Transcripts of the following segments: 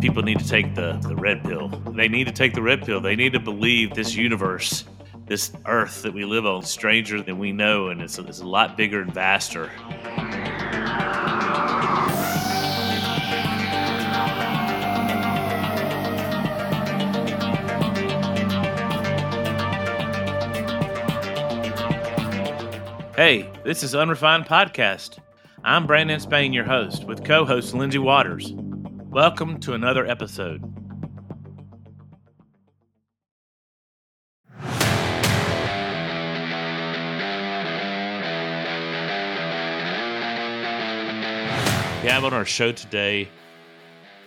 people need to take the, the red pill. They need to take the red pill. They need to believe this universe, this earth that we live on, is stranger than we know, and it's, it's a lot bigger and vaster. Hey, this is Unrefined Podcast. I'm Brandon Spain, your host, with co host Lindsay Waters. Welcome to another episode. We have on our show today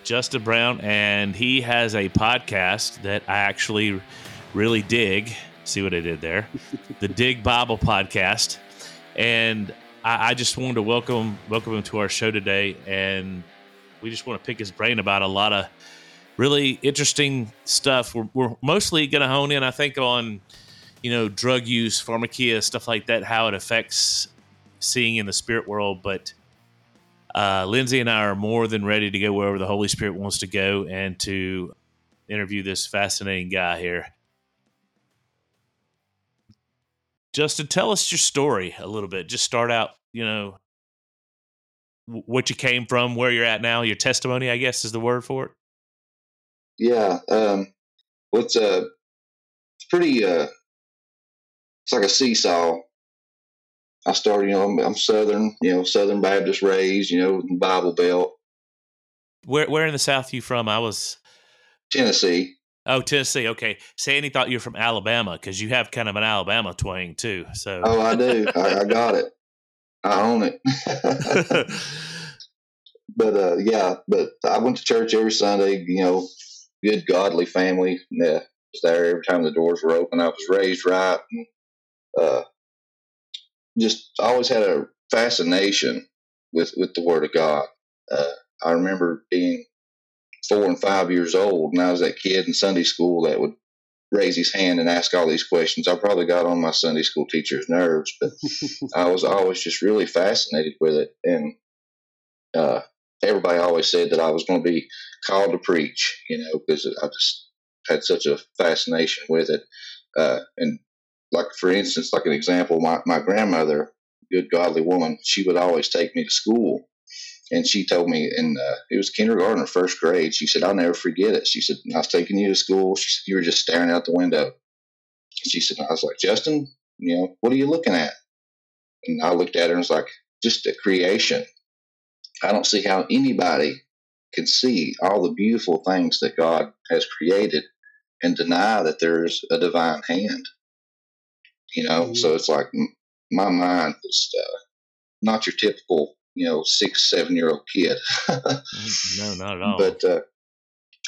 Justin Brown, and he has a podcast that I actually really dig. See what I did there? the Dig Bible Podcast. And I, I just wanted to welcome welcome him to our show today, and we just want to pick his brain about a lot of really interesting stuff. We're, we're mostly going to hone in, I think, on you know drug use, pharmakeia, stuff like that, how it affects seeing in the spirit world. But uh, Lindsay and I are more than ready to go wherever the Holy Spirit wants to go, and to interview this fascinating guy here. Justin, tell us your story a little bit. Just start out, you know, what you came from, where you're at now, your testimony, I guess, is the word for it. Yeah. Um, what's uh, it's pretty, uh, it's like a seesaw. I started, you know, I'm, I'm Southern, you know, Southern Baptist raised, you know, Bible Belt. Where, where in the South you from? I was Tennessee. Oh, Tennessee. Okay. Sandy thought you were from Alabama because you have kind of an Alabama twang too. So. Oh, I do. I, I got it. I own it. but uh, yeah, but I went to church every Sunday. You know, good godly family. Yeah, was there every time the doors were open. I was raised right, and uh, just always had a fascination with with the Word of God. Uh, I remember being four and five years old, and I was that kid in Sunday school that would raise his hand and ask all these questions. I probably got on my Sunday school teacher's nerves, but I was always just really fascinated with it. And uh, everybody always said that I was going to be called to preach, you know, because I just had such a fascination with it. Uh, and like, for instance, like an example, my, my grandmother, good godly woman, she would always take me to school and she told me, and uh, it was kindergarten or first grade. She said, "I'll never forget it." She said, "I was taking you to school. She said, you were just staring out the window." She said, "I was like, Justin, you know, what are you looking at?" And I looked at her and was like, "Just a creation. I don't see how anybody can see all the beautiful things that God has created and deny that there's a divine hand." You know, mm-hmm. so it's like my mind is uh, not your typical you know six seven year old kid. no, not at all. But uh,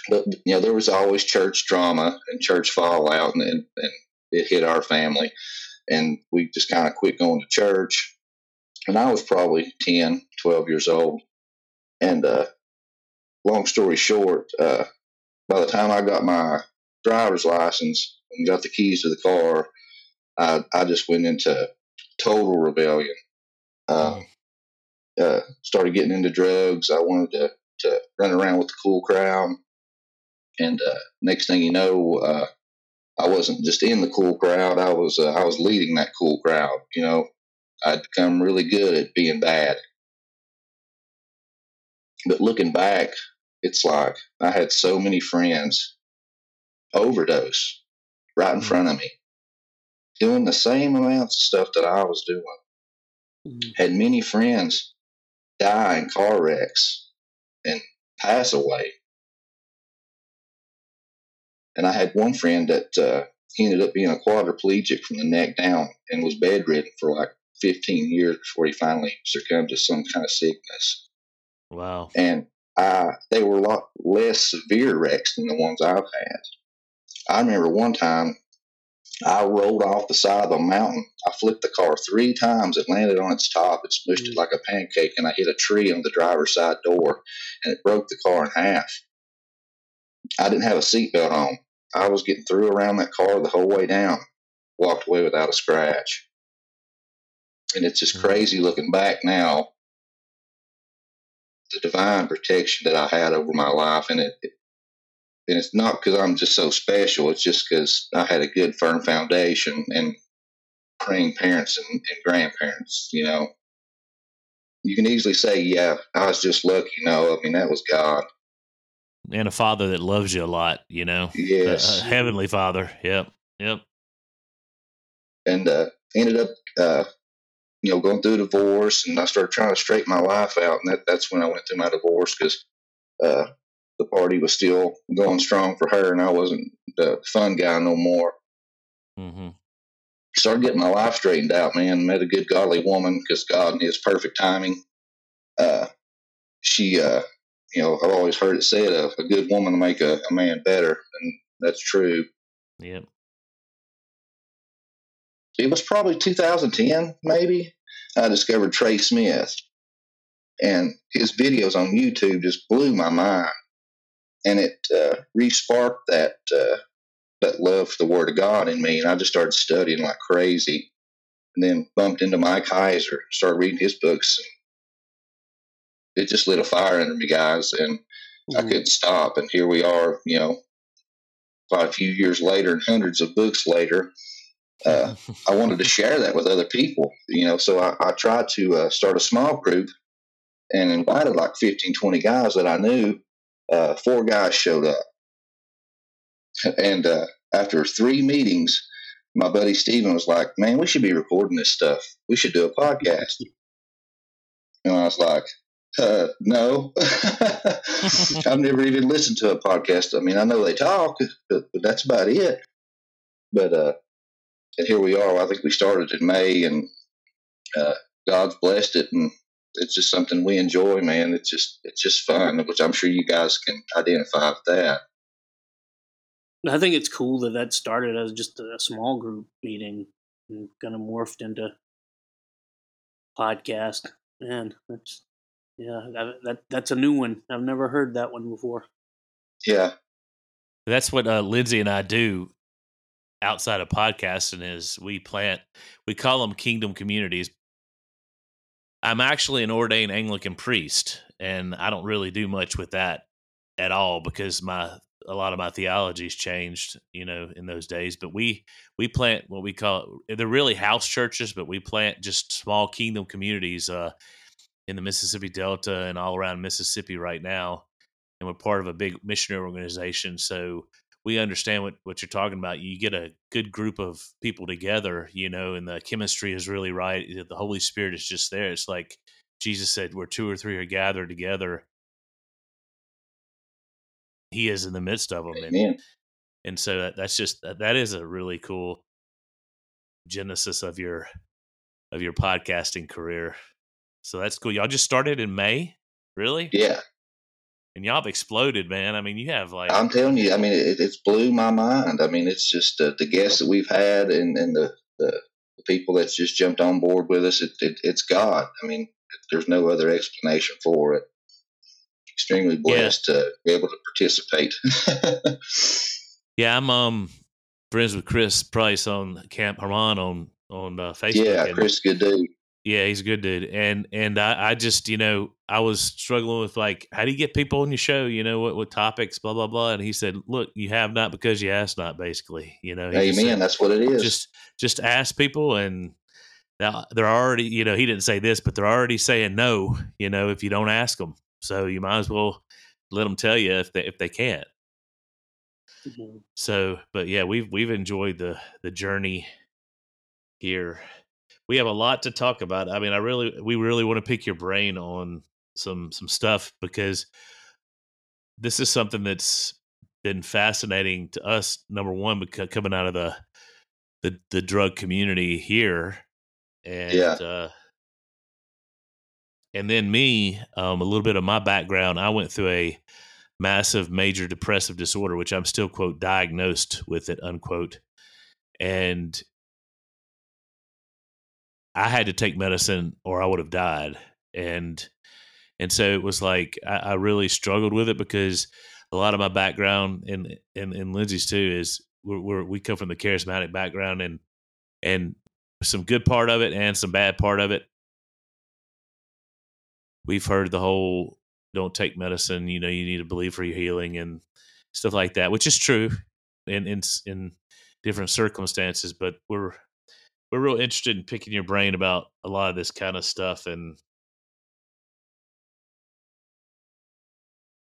but you know there was always church drama and church fallout, and and, and it hit our family, and we just kind of quit going to church. And I was probably 10, 12 years old. And uh, long story short, uh, by the time I got my driver's license and got the keys to the car, I, I just went into total rebellion. Um, uh, started getting into drugs. I wanted to, to run around with the cool crowd. And uh, next thing you know, uh, I wasn't just in the cool crowd. I was uh, I was leading that cool crowd. You know, I'd become really good at being bad. But looking back, it's like I had so many friends overdose right in mm-hmm. front of me, doing the same amounts of stuff that I was doing. Mm-hmm. Had many friends die in car wrecks and pass away. And I had one friend that uh, he ended up being a quadriplegic from the neck down and was bedridden for like 15 years before he finally succumbed to some kind of sickness. Wow. And uh, they were a lot less severe wrecks than the ones I've had. I remember one time I rolled off the side of a mountain. I flipped the car three times. It landed on its top. It smushed it like a pancake, and I hit a tree on the driver's side door, and it broke the car in half. I didn't have a seatbelt on. I was getting through around that car the whole way down. Walked away without a scratch. And it's just mm. crazy looking back now the divine protection that I had over my life, and it, it and it's not because I'm just so special. It's just because I had a good, firm foundation and praying parents and, and grandparents. You know, you can easily say, "Yeah, I was just lucky." No, I mean that was God and a father that loves you a lot. You know, yes, a, a heavenly Father. Yep, yep. And uh, ended up, uh, you know, going through a divorce, and I started trying to straighten my life out, and that, that's when I went through my divorce because uh, the party was still going strong for her, and I wasn't the fun guy no more. Mm-hmm. Started getting my life straightened out, man. Met a good, godly woman because God, in His perfect timing, uh, she uh, you know, I've always heard it said a, a good woman will make a, a, man better, and that's true. Yep. It was probably 2010, maybe. I discovered Trey Smith, and his videos on YouTube just blew my mind, and it uh, re-sparked that uh, that love for the Word of God in me, and I just started studying like crazy, and then bumped into Mike Heiser, started reading his books, it just lit a fire under me, guys, and mm-hmm. I couldn't stop. And here we are, you know, quite a few years later and hundreds of books later. Uh, I wanted to share that with other people, you know, so I, I tried to uh, start a small group and invited like 15, 20 guys that I knew. Uh, four guys showed up. And uh, after three meetings, my buddy Steven was like, Man, we should be recording this stuff. We should do a podcast. And I was like, uh, no, I've never even listened to a podcast. I mean, I know they talk, but, but that's about it. But uh, and here we are. I think we started in May, and uh, God's blessed it, and it's just something we enjoy, man. It's just it's just fun, which I'm sure you guys can identify with that. I think it's cool that that started as just a small group meeting and kind of morphed into podcast. Man, that's yeah, that, that that's a new one. I've never heard that one before. Yeah, that's what uh, Lindsay and I do outside of podcasting. Is we plant, we call them kingdom communities. I'm actually an ordained Anglican priest, and I don't really do much with that at all because my a lot of my theology's changed, you know, in those days. But we we plant what we call they're really house churches, but we plant just small kingdom communities. Uh, in the Mississippi Delta and all around Mississippi right now. And we're part of a big missionary organization. So we understand what, what you're talking about. You get a good group of people together, you know, and the chemistry is really right. Eh, the Holy Spirit is just there. It's like Jesus said, where two or three are gathered together, He is in the midst of them. And, and so that, that's just, that, that is a really cool genesis of your of your podcasting career. So that's cool. Y'all just started in May, really? Yeah. And y'all have exploded, man. I mean, you have like I'm telling you. I mean, it, it's blew my mind. I mean, it's just uh, the guests that we've had and and the, the, people that's just jumped on board with us. It, it, it's God. I mean, there's no other explanation for it. Extremely blessed yeah. to be able to participate. yeah, I'm um friends with Chris Price on Camp Haran on on uh, Facebook. Yeah, Chris, good dude. Yeah, he's a good dude. And and I, I just, you know, I was struggling with like, how do you get people on your show? You know, what what topics, blah, blah, blah. And he said, Look, you have not because you ask not, basically. You know, Amen. Said, That's what it is. Just just ask people and now they're already, you know, he didn't say this, but they're already saying no, you know, if you don't ask them. So you might as well let them tell you if they if they can't. Mm-hmm. So, but yeah, we've we've enjoyed the the journey here we have a lot to talk about. I mean, I really, we really want to pick your brain on some some stuff because this is something that's been fascinating to us. Number one, because coming out of the the the drug community here, and yeah. uh, and then me, um, a little bit of my background. I went through a massive major depressive disorder, which I'm still quote diagnosed with it unquote, and I had to take medicine or I would have died. And and so it was like I, I really struggled with it because a lot of my background and and, and Lindsay's too is we're, we're, we come from the charismatic background and and some good part of it and some bad part of it. We've heard the whole don't take medicine. You know, you need to believe for your healing and stuff like that, which is true in in in different circumstances. But we're we're real interested in picking your brain about a lot of this kind of stuff and.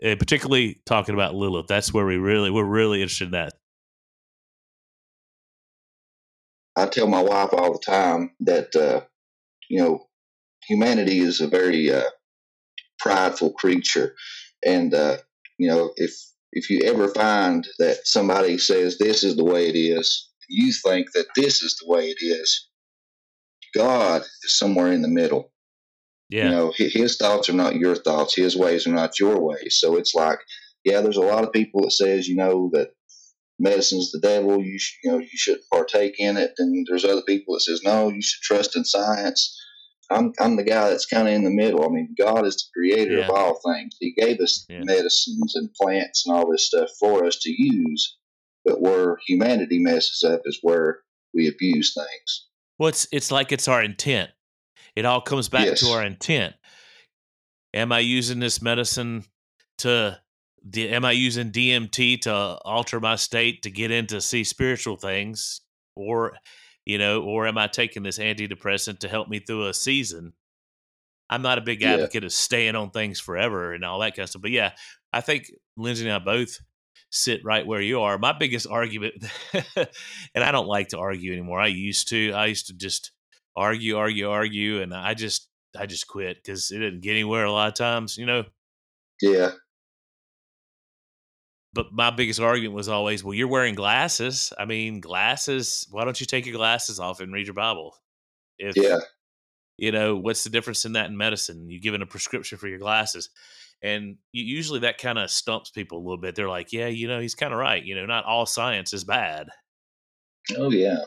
and particularly talking about Lilith, that's where we really we're really interested in that. I tell my wife all the time that uh, you know humanity is a very uh, prideful creature, and uh, you know if if you ever find that somebody says this is the way it is, you think that this is the way it is. God is somewhere in the middle. Yeah. You know, his thoughts are not your thoughts. His ways are not your ways. So it's like, yeah, there's a lot of people that says, you know, that medicine's the devil. You should, you know, you shouldn't partake in it. And there's other people that says, no, you should trust in science. I'm, I'm the guy that's kind of in the middle. I mean, God is the creator yeah. of all things. He gave us yeah. medicines and plants and all this stuff for us to use. But where humanity messes up is where we abuse things. Well, it's, it's like it's our intent. It all comes back yes. to our intent. Am I using this medicine to am I using DMT to alter my state to get into see spiritual things or you know or am I taking this antidepressant to help me through a season I'm not a big advocate yeah. of staying on things forever and all that kind of stuff but yeah I think Lindsay and I both sit right where you are my biggest argument and I don't like to argue anymore I used to I used to just argue argue argue and I just I just quit because it didn't get anywhere a lot of times you know yeah but my biggest argument was always, well, you're wearing glasses. I mean, glasses. Why don't you take your glasses off and read your Bible? If, yeah. You know, what's the difference in that in medicine? You given a prescription for your glasses. And usually that kind of stumps people a little bit. They're like, yeah, you know, he's kind of right. You know, not all science is bad. Oh, yeah.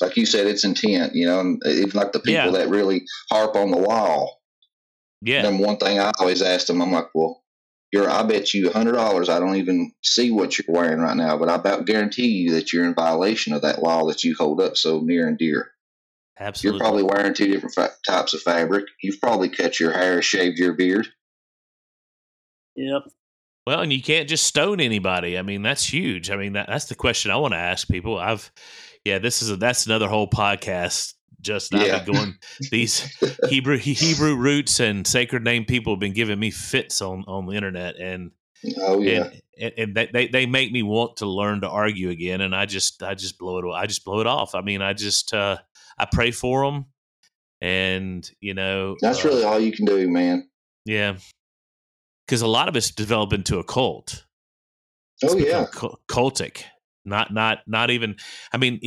Like you said, it's intent, you know, and even like the people yeah. that really harp on the wall. Yeah. And one thing I always ask them, I'm like, well, you're I bet you a hundred dollars I don't even see what you're wearing right now, but I about guarantee you that you're in violation of that law that you hold up so near and dear. Absolutely. You're probably wearing two different fa- types of fabric. You've probably cut your hair, shaved your beard. Yep. Well, and you can't just stone anybody. I mean, that's huge. I mean, that, that's the question I want to ask people. I've, yeah, this is a, that's another whole podcast just not yeah. going these Hebrew Hebrew roots and sacred name people have been giving me fits on on the internet and oh yeah and, and, they they make me want to learn to argue again and I just I just blow it I just blow it off I mean I just uh I pray for them and you know that's uh, really all you can do man yeah because a lot of it's developed into a cult. Oh yeah. cultic. Not not not even i mean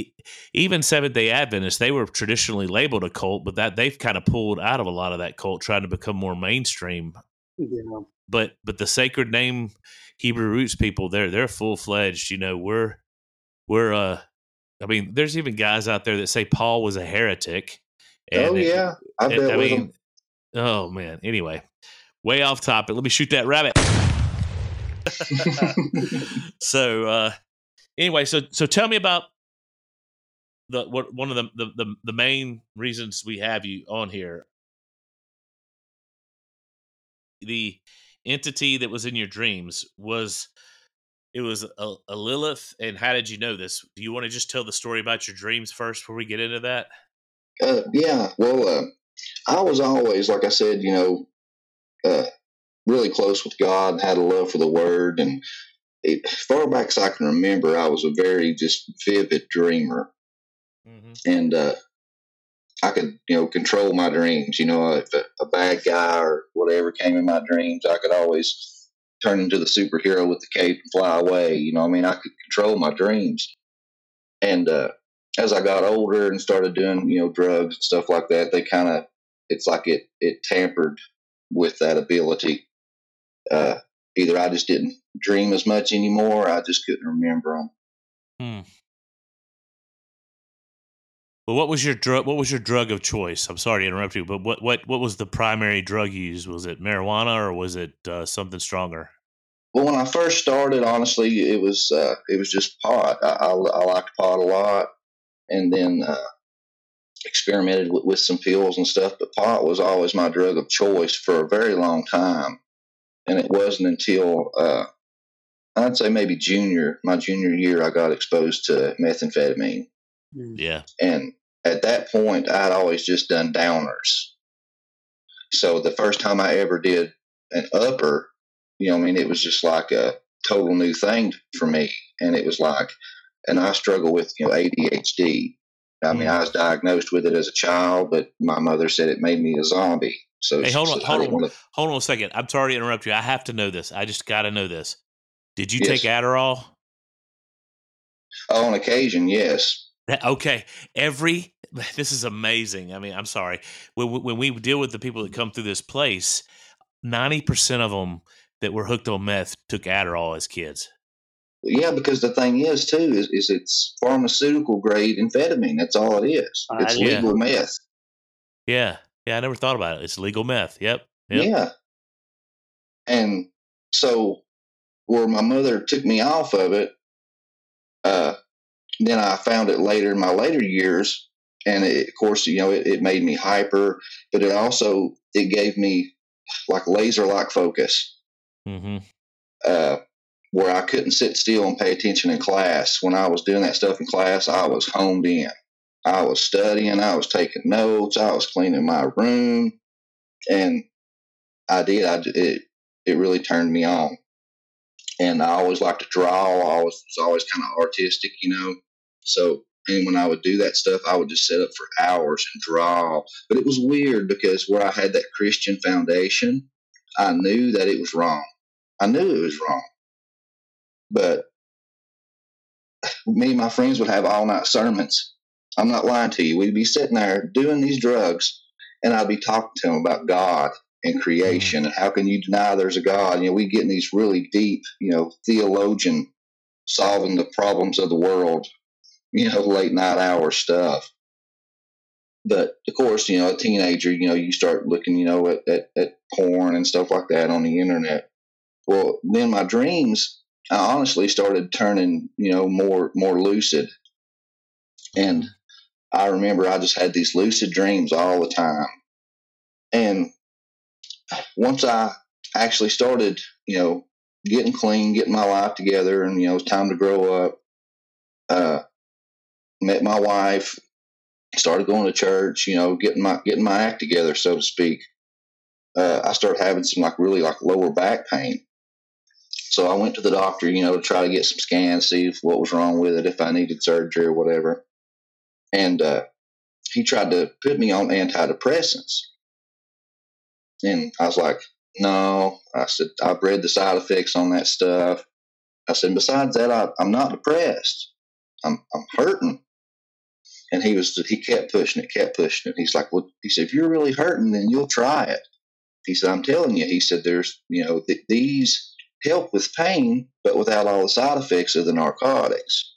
even seventh day adventists they were traditionally labeled a cult but that they've kind of pulled out of a lot of that cult trying to become more mainstream. Yeah. but but the sacred name hebrew roots people they're they're full-fledged you know we're we're uh i mean there's even guys out there that say paul was a heretic oh yeah. I, and, I mean him. oh man. Anyway way off topic let me shoot that rabbit so uh anyway, so so tell me about the what one of the, the the the main reasons we have you on here. The entity that was in your dreams was it was a, a, Lilith, and how did you know this? Do you want to just tell the story about your dreams first before we get into that? Uh, yeah, well, uh, I was always, like I said, you know, uh, really close with God and had a love for the Word, and it, far back as I can remember, I was a very just vivid dreamer, mm-hmm. and uh, I could you know control my dreams. You know, if a, a, bad guy or whatever came in my dreams, I could always turn into the superhero with the cape and fly away. You know, I mean, I could control my dreams, and uh, as I got older and started doing you know drugs and stuff like that, they kind of it's like it it tampered with that ability. Uh, either I just didn't dream as much anymore. I just couldn't remember them. Hmm. Well, what was your drug? What was your drug of choice? I'm sorry to interrupt you, but what what what was the primary drug you used? Was it marijuana or was it uh, something stronger? Well, when I first started, honestly, it was uh, it was just pot. I, I, I liked pot a lot, and then uh, experimented with, with some pills and stuff. But pot was always my drug of choice for a very long time. and it wasn't until uh, I'd say maybe junior, my junior year, I got exposed to methamphetamine. Mm. Yeah. And at that point, I'd always just done downers. So the first time I ever did an upper, you know, I mean, it was just like a total new thing for me. And it was like, and I struggle with, you know, ADHD. I mean, I was diagnosed with it as a child, but my mother said it made me a zombie. So Hey, hold on, said, hold on. wanna- Hold on a second. I'm sorry to interrupt you. I have to know this. I just got to know this. Did you Yes. take Adderall? on occasion, yes. That- Okay, every this is amazing. I mean, I'm sorry when we- when we deal with the people that come through this place, ninety percent of them that were hooked on meth took Adderall as kids. Yeah, because the thing is too is, is it's pharmaceutical grade amphetamine. That's all it is. Uh, It's yeah. legal meth. Yeah, yeah, I never thought about it. It's legal meth. Yep. Yep. Yeah. And so where my mother took me off of it, uh, then I found it later in my later years. And it, of course, you know, it, it made me hyper, but it also, it gave me like laser like focus, Mm-hmm. uh, where I couldn't sit still and pay attention in class. When I was doing that stuff in class, I was honed in. I was studying, I was taking notes, I was cleaning my room, and I did. I it it really turned me on, and I always liked to draw. I was always kind of artistic, you know. So, and when I would do that stuff, I would just sit up for hours and draw. But it was weird because where I had that Christian foundation, I knew that it was wrong. I knew it was wrong, but me and my friends would have all night sermons. I'm not lying to you. We'd be sitting there doing these drugs, and I'd be talking to them about God and mm-hmm. creation and how can you deny there's a God? You know, we get in these really deep, you know, theologian solving the problems of the world, you know, late night hour stuff. But of course, you know, a teenager, you know, you start looking, you know, at, at, at porn and stuff like that on the internet. Well, then my dreams, I honestly started turning, you know, more more lucid. And I remember I just had these lucid dreams all the time. And once I actually started, you know, getting clean, getting my life together, and you know, it's time to grow up. Uh, met my wife, started going to church, you know, getting my getting my act together, so to speak. Uh, I started having some like really like lower back pain. So I went to the doctor, you know, to try to get some scans, see if what was wrong with it, if I needed surgery or whatever. And uh, he tried to put me on antidepressants. And I was like, no. I said, I've read the side effects on that stuff. I said, besides that, I, I'm not depressed. I'm, I'm hurting. And he was, he kept pushing it, kept pushing it. He's like, well, he said, if you're really hurting, then you'll try it. He said, I'm telling you, he said, there's, you know, th- these help with pain, but without all the side effects of the narcotics.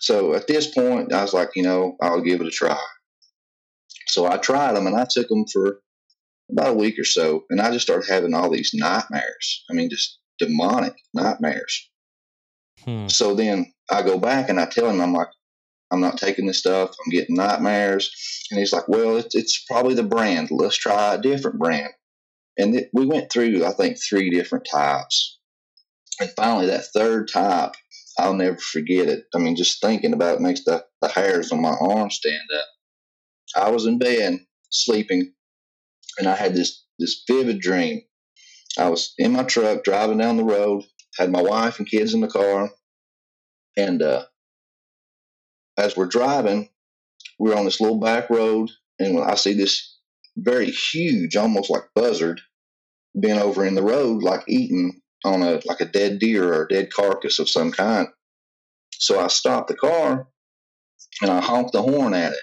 So at this point, I was like, you know, I'll give it a try. So I tried them and I took them for about a week or so, and I just started having all these nightmares. I mean, just demonic nightmares. Hmm. So then I go back and I tell him, I'm like, I'm not taking this stuff. I'm getting nightmares. And he's like, well, it's, it's probably the brand. Let's try a different brand. And it, we went through, I think, three different types. And finally, that third type, I'll never forget it. I mean, just thinking about it makes the, the hairs on my arm stand up. I was in bed sleeping, and I had this, this vivid dream. I was in my truck driving down the road, had my wife and kids in the car, and uh, as we're driving, we're on this little back road, and I see this very huge, almost like buzzard, bent over in the road, like eating on a like a dead deer or a dead carcass of some kind. So I stopped the car and I honked the horn at it.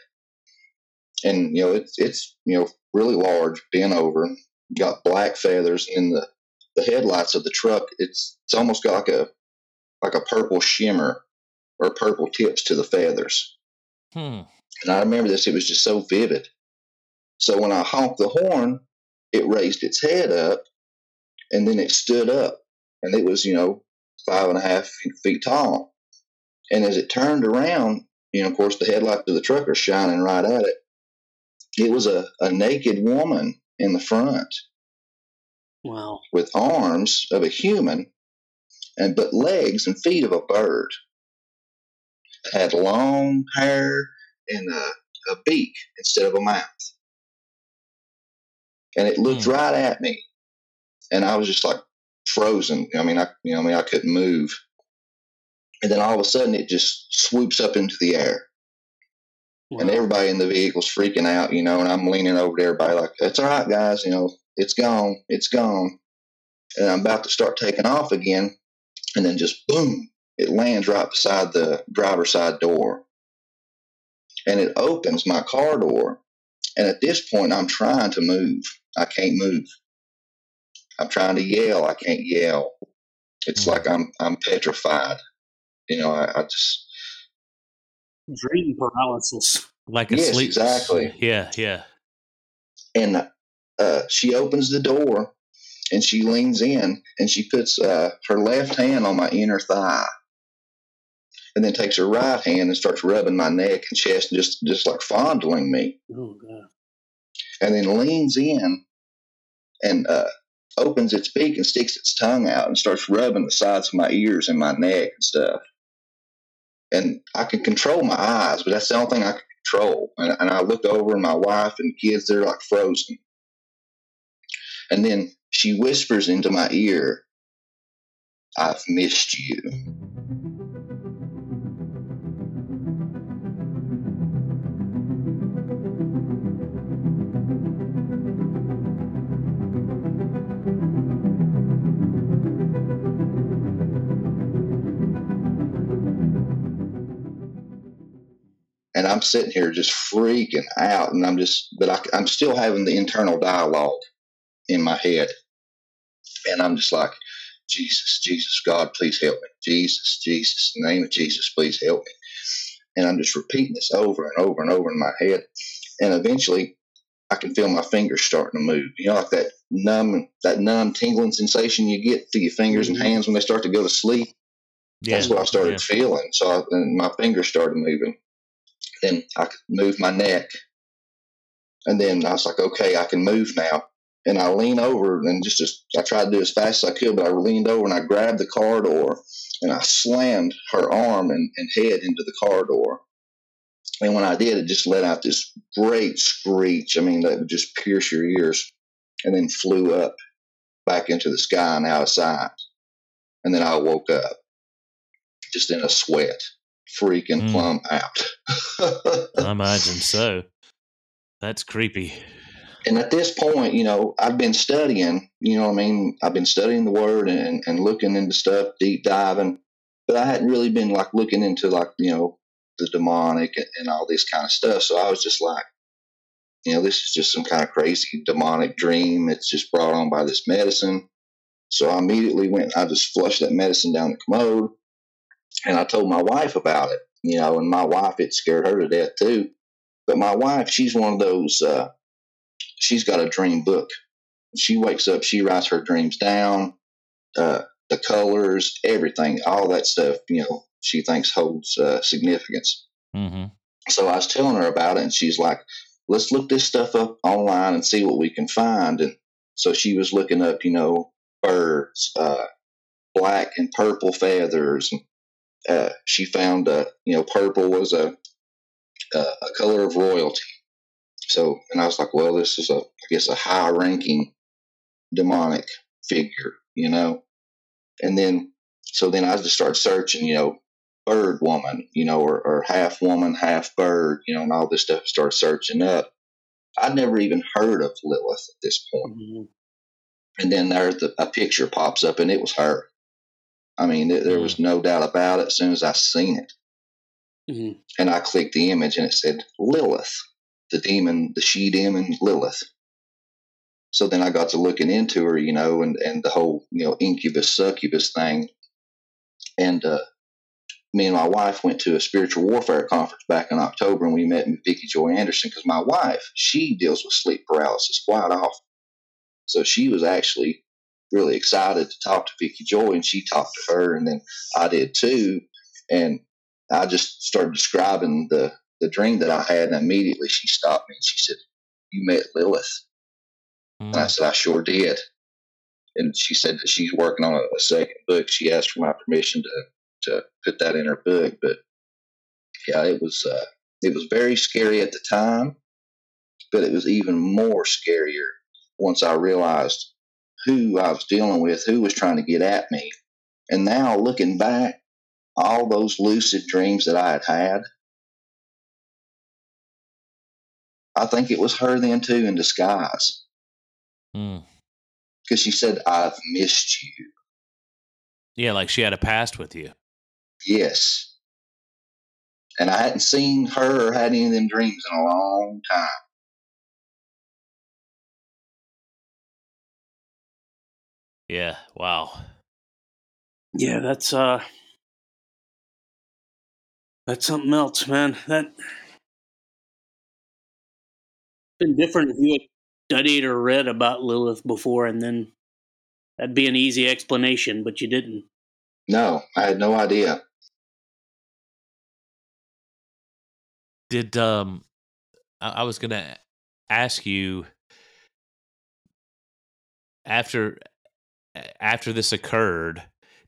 And you know, it's it's you know really large, bent over, got black feathers in the the headlights of the truck. It's it's almost got like a like a purple shimmer or purple tips to the feathers. Hmm. And I remember this, it was just so vivid. So when I honked the horn, it raised its head up and then it stood up. And it was, you know, five and a half feet tall. And as it turned around, you know, of course, the headlights of the truck are shining right at it. It was a, a naked woman in the front. Wow. with arms of a human and but legs and feet of a bird. It had long hair and a, a beak instead of a mouth. And it looked Hmm. right at me. And I was just like frozen. I mean, I you know, I mean I couldn't move. And then all of a sudden it just swoops up into the air. wow. And everybody in the vehicle's freaking out, you know, and I'm leaning over to everybody like, It's all right, guys, you know, it's gone, it's gone. And I'm about to start taking off again, and then just boom, it lands right beside the driver's side door. And it opens my car door. And at this point I'm trying to move. I can't move. I'm trying to yell, I can't yell. It's Hmm. like I'm I'm petrified. You know, I, I just Dream paralysis. Like a Yes, sleep. exactly. Yeah, yeah. and uh, she opens the door and she leans in and she puts uh, her left hand on my inner thigh and then takes her right hand and starts rubbing my neck and chest just just like fondling me. Oh god. and then leans in and uh, opens its beak and sticks its tongue out and starts rubbing the sides of my ears and my neck and stuff. And i can control my eyes but that's the only thing i can control. And, and i look over and my wife and kids they're like frozen. And then she whispers into my ear i've missed you and I'm sitting here just freaking out, and I'm just, but I, I'm still having the internal dialogue in my head, and I'm just like, Jesus, Jesus, God, please help me, Jesus, Jesus, name of Jesus, please help me, and I'm just repeating this over and over and over in my head, and eventually, I can feel my fingers starting to move. You know, like that numb, that numb tingling sensation you get through your fingers and Mhm. hands when they start to go to sleep. Yeah. That's what I started yeah. feeling. So I, and my fingers started moving. Then I could move my neck. And then I was like, okay, I can move now. And I lean over and just, as I tried to do as fast as I could, but I leaned over and I grabbed the car door and I slammed her arm and, and head into the car door. And when I did, it just let out this great screech. I mean, that would just pierce your ears and then flew up back into the sky and out of sight. And then I woke up just in a sweat, freaking Mm. plumb out. I imagine so. That's creepy. and at this point, you know, I've been studying, you know what I mean? I've been studying the word and, and looking into stuff, deep diving, but I hadn't really been like looking into like, you know, the demonic and, and all this kind of stuff. So I was just like, you know, this is just some kind of crazy demonic dream. It's just brought on by this medicine. So I immediately went, I just flushed that medicine down the commode and I told my wife about it, you know, and my wife, it scared her to death too. But my wife, she's one of those, uh, she's got a dream book. She wakes up, she writes her dreams down, uh, the colors, everything, all that stuff, you know, she thinks holds uh, significance. hmm So I was telling her about it, and she's like, let's look this stuff up online and see what we can find. And so she was looking up, you know, birds, uh, black and purple feathers. And, uh, she found, uh, you know, purple was a, a, a color of royalty. So, and I was like, well, this is a, I guess, a high ranking demonic figure, you know? And then, so then I just started searching, you know, bird woman, you know, or, or half woman, half bird, you know, and all this stuff started searching up. I'd never even heard of Lilith at this point. Mhm. And then there's the, a picture pops up and it was her. I mean, there, there was no doubt about it as soon as I seen it. Mhm. And I clicked the image and it said Lilith, the demon, the she demon Lilith. So then I got to looking into her, you know, and, and the whole, you know, incubus succubus thing. And uh, me and my wife went to a spiritual warfare conference back in October and we met Vicki Joy Anderson because my wife, she deals with sleep paralysis quite often. So she was actually really excited to talk to Vicki Joy and she talked to her and then I did too. And I just started describing the, the dream that I had, and immediately she stopped me and she said, You met Lilith. And I said, I sure did. and she said that she's working on a, a second book. She asked for my permission to to put that in her book, but yeah, it was uh, it was very scary at the time, but it was even more scarier once I realized who I was dealing with, who was trying to get at me. And now looking back, all those lucid dreams that I had had, I think it was her then too in disguise. Mm. Because she said, I've missed you. Yeah, like she had a past with you. Yes. And I hadn't seen her or had any of them dreams in a long time. Yeah. Wow. Yeah, that's uh that's something else, man. That been different if you had studied or read about Lilith before and then that'd be an easy explanation, but you didn't. No, I had no idea. Did um I, I was gonna ask you after after this occurred,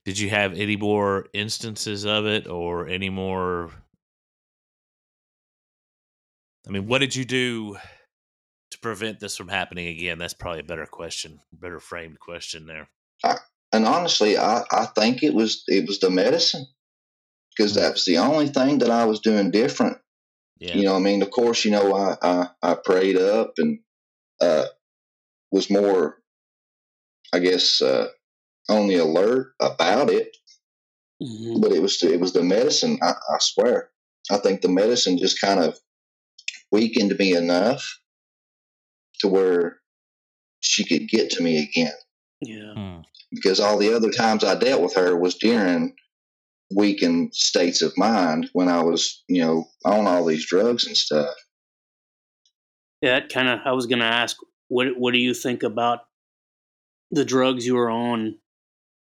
did you have any more instances of it or any more I mean, what did you do to prevent this from happening again? That's probably a better question, better framed question there. And honestly, I, I think it was it was the medicine because that was the only thing that I was doing different. Yeah. You know, I mean, of course, you know, I I, I prayed up and uh, was more, I guess, uh, on the alert about it. Mhm. But it was it was the medicine. I, I swear, I think the medicine just kind of weakened me enough to where she could get to me again. Yeah. Hmm. because all the other times I dealt with her was during weakened states of mind when I was, you know, on all these drugs and stuff. Yeah, that kind of. I was gonna ask, what what do you think about the drugs you were on?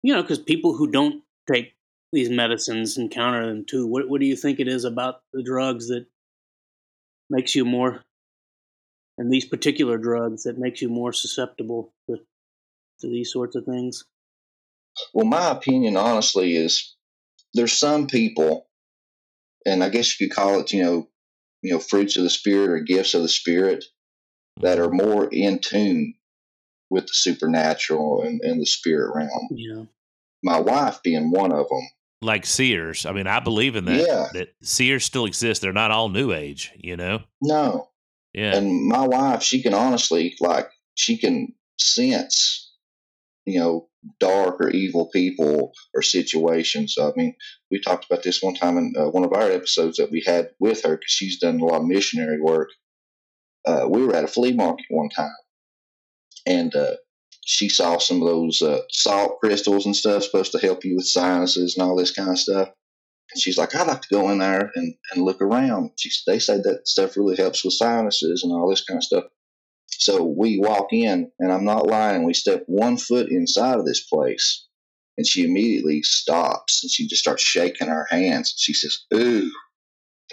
You know, because people who don't take these medicines encounter them too. What what do you think it is about the drugs that makes you more, and these particular drugs that makes you more susceptible to to these sorts of things? Well, my opinion, honestly, is there's some people, and I guess you could call it, you know, you know, fruits of the spirit or gifts of the spirit that are more in tune with the supernatural and, and the spirit realm. Yeah. My wife being one of them. like seers. I mean, I believe in that. Yeah. That seers still exist. They're not all new age, you know? No, Yeah. and my wife she can honestly like she can sense you know dark or evil people or situations i mean we talked about this one time in uh, one of our episodes that we had with her because she's done a lot of missionary work uh, we were at a flea market one time and uh, she saw some of those uh, salt crystals and stuff supposed to help you with sinuses and all this kind of stuff and she's like, I'd like to go in there and, and look around. She, they say that stuff really helps with sinuses and all this kind of stuff. So we walk in, and I'm not lying. We step one foot inside of this place, and she immediately stops and she just starts shaking her hands. She says, Ooh.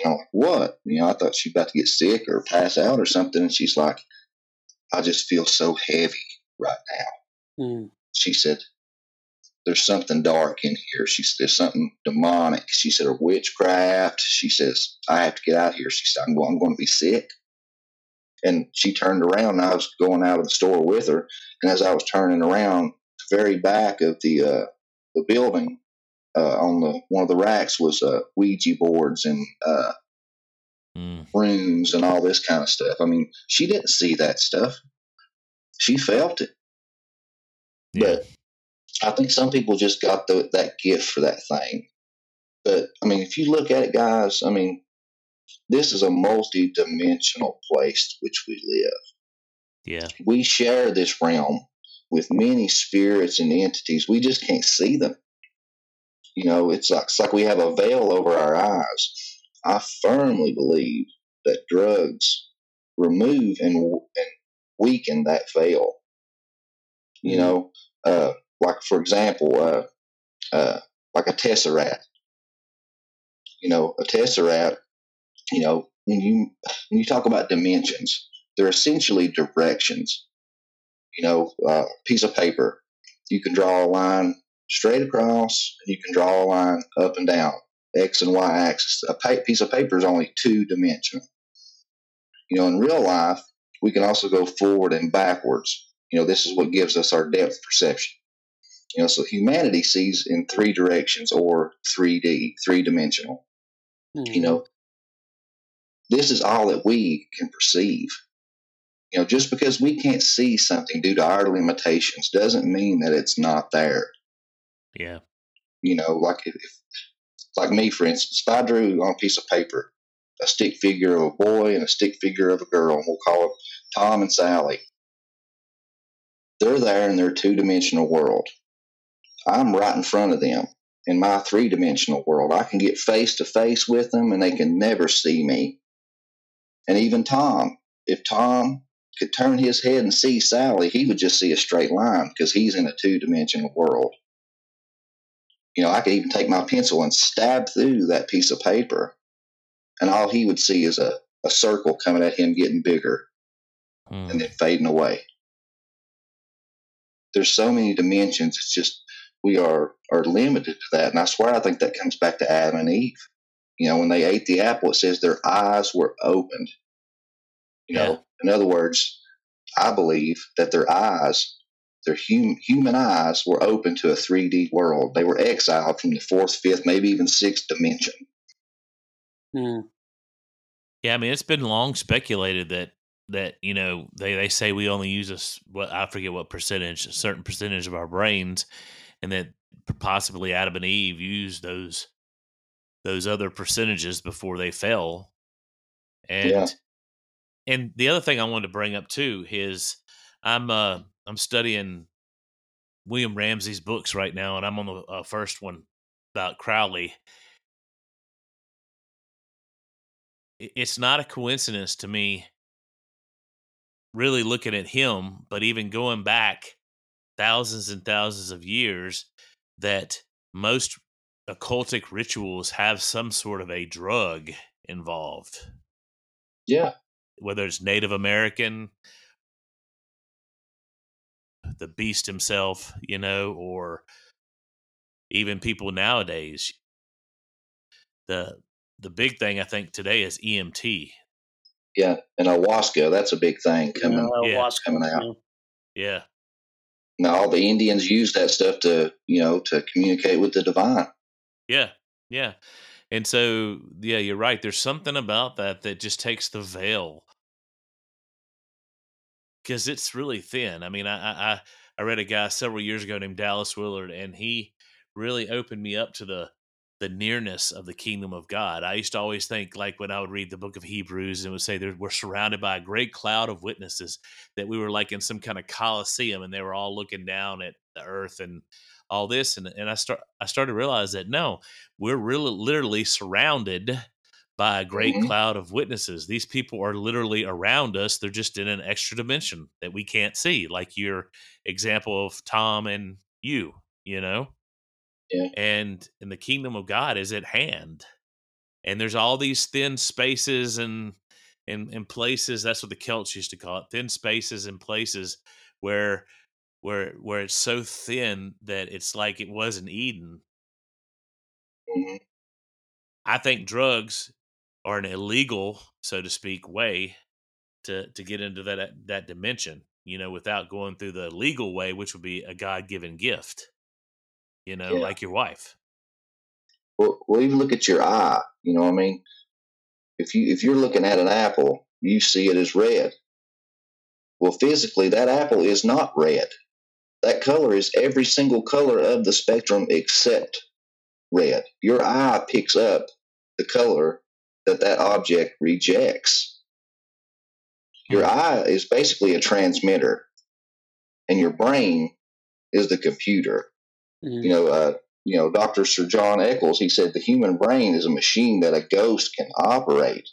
And I'm like, What? You know, I thought she was about to get sick or pass out or something. And she's like, I just feel so heavy right now Mm. she said, "There's something dark in here." She said, "There's something demonic." She said, "Or witchcraft." She says, "I have to get out of here." She said, "I'm going, I'm going to be sick." And she turned around, and I was going out of the store with her. And as I was turning around, the very back of the uh, the building, uh, on the one of the racks was uh, Ouija boards and uh, Mm. runes and all this kind of stuff. I mean, she didn't see that stuff; she felt it. Yeah. But I think some people just got the, that gift for that thing. But I mean, if you look at it, guys, I mean, this is a multi-dimensional place which we live. Yeah. We share this realm with many spirits and entities. We just can't see them. You know, it's like, it's like we have a veil over our eyes. I firmly believe that drugs remove and, and weaken that veil. You know, uh, like for example, uh, uh, like a tesseract. You know, a tesseract. You know, when you when you talk about dimensions, they're essentially directions. You know, uh, piece of paper. you can draw a line straight across, and you can draw a line up and down, x and y axis. A pa- piece of paper is only two dimensional. You know, in real life, we can also go forward and backwards. You know, this is what gives us our depth perception. You know, so humanity sees in three directions or 3D, three dimensional. Mm-hmm. You know, this is all that we can perceive. You know, just because we can't see something due to our limitations doesn't mean that it's not there. Yeah. You know, like if, like me, for instance, if I drew on a piece of paper a stick figure of a boy and a stick figure of a girl, and we'll call it Tom and Sally, they're there in their two dimensional world. I'm right in front of them in my three dimensional world. I can get face to face with them and they can never see me. And even Tom, if Tom could turn his head and see Sally, he would just see a straight line because he's in a two dimensional world. You know, I could even take my pencil and stab through that piece of paper, and all he would see is a, a circle coming at him getting bigger Mm. and then fading away. There's so many dimensions. It's just we are are limited to that, and I swear I think that comes back to Adam and Eve. You know, when they ate the apple, it says their eyes were opened. You know, in other words, I believe that their eyes, their hum, human eyes, were open to a 3D world. They were exiled from the fourth, fifth, maybe even sixth dimension. Mm. Yeah, I mean, it's been long speculated that that you know they they say we only use us what I forget what percentage, a certain percentage of our brains, and that possibly Adam and Eve used those those other percentages before they fell. And Yeah. and the other thing I wanted to bring up too is I'm uh I'm studying William Ramsey's books right now, and I'm on the uh, first one about Crowley. It's not a coincidence to me, really looking at him, but even going back thousands and thousands of years, that most occultic rituals have some sort of a drug involved, Yeah, whether it's Native American, the beast himself, you know, or even people nowadays. The the big thing I think today is DMT. yeah. And ayahuasca, that's a big thing coming. Yeah. ayahuasca, coming out. yeah. Yeah. Now, all the Indians use that stuff to, you know, to communicate with the divine. Yeah, yeah. And so, yeah, you're right. There's something about that that just takes the veil because it's really thin. I mean, I, I I- read a guy several years ago named Dallas Willard, and he really opened me up to the the nearness of the kingdom of God. I used to always think, like when I would read the book of Hebrews, and would say that we're surrounded by a great cloud of witnesses, that we were like in some kind of coliseum, and they were all looking down at the earth and all this. And and I start I started to realize that no, we're really literally surrounded by a great Mhm. cloud of witnesses. These people are literally around us. They're just in an extra dimension that we can't see, like your example of Tom and you, you know? Yeah. And and the kingdom of God is at hand. And there's all these thin spaces and and, and places, that's what the Celts used to call it, thin spaces and places where where where it's so thin that it's like it was in Eden. hmm I think drugs are an illegal, so to speak, way to to get into that uh, that dimension. You know, without going through the legal way, which would be a God given gift. You know, Yeah. like your wife. Well, well, even look at your eye. You know, what I mean, if you if you're looking at an apple, you see it as red. Well, physically, that apple is not red. That color is every single color of the spectrum except red. Your eye picks up the color that that object rejects. Your eye is basically a transmitter, and your brain is the computer. Mhm. You know, uh, you know, Dr. Sir John Eccles, he said the human brain is a machine that a ghost can operate.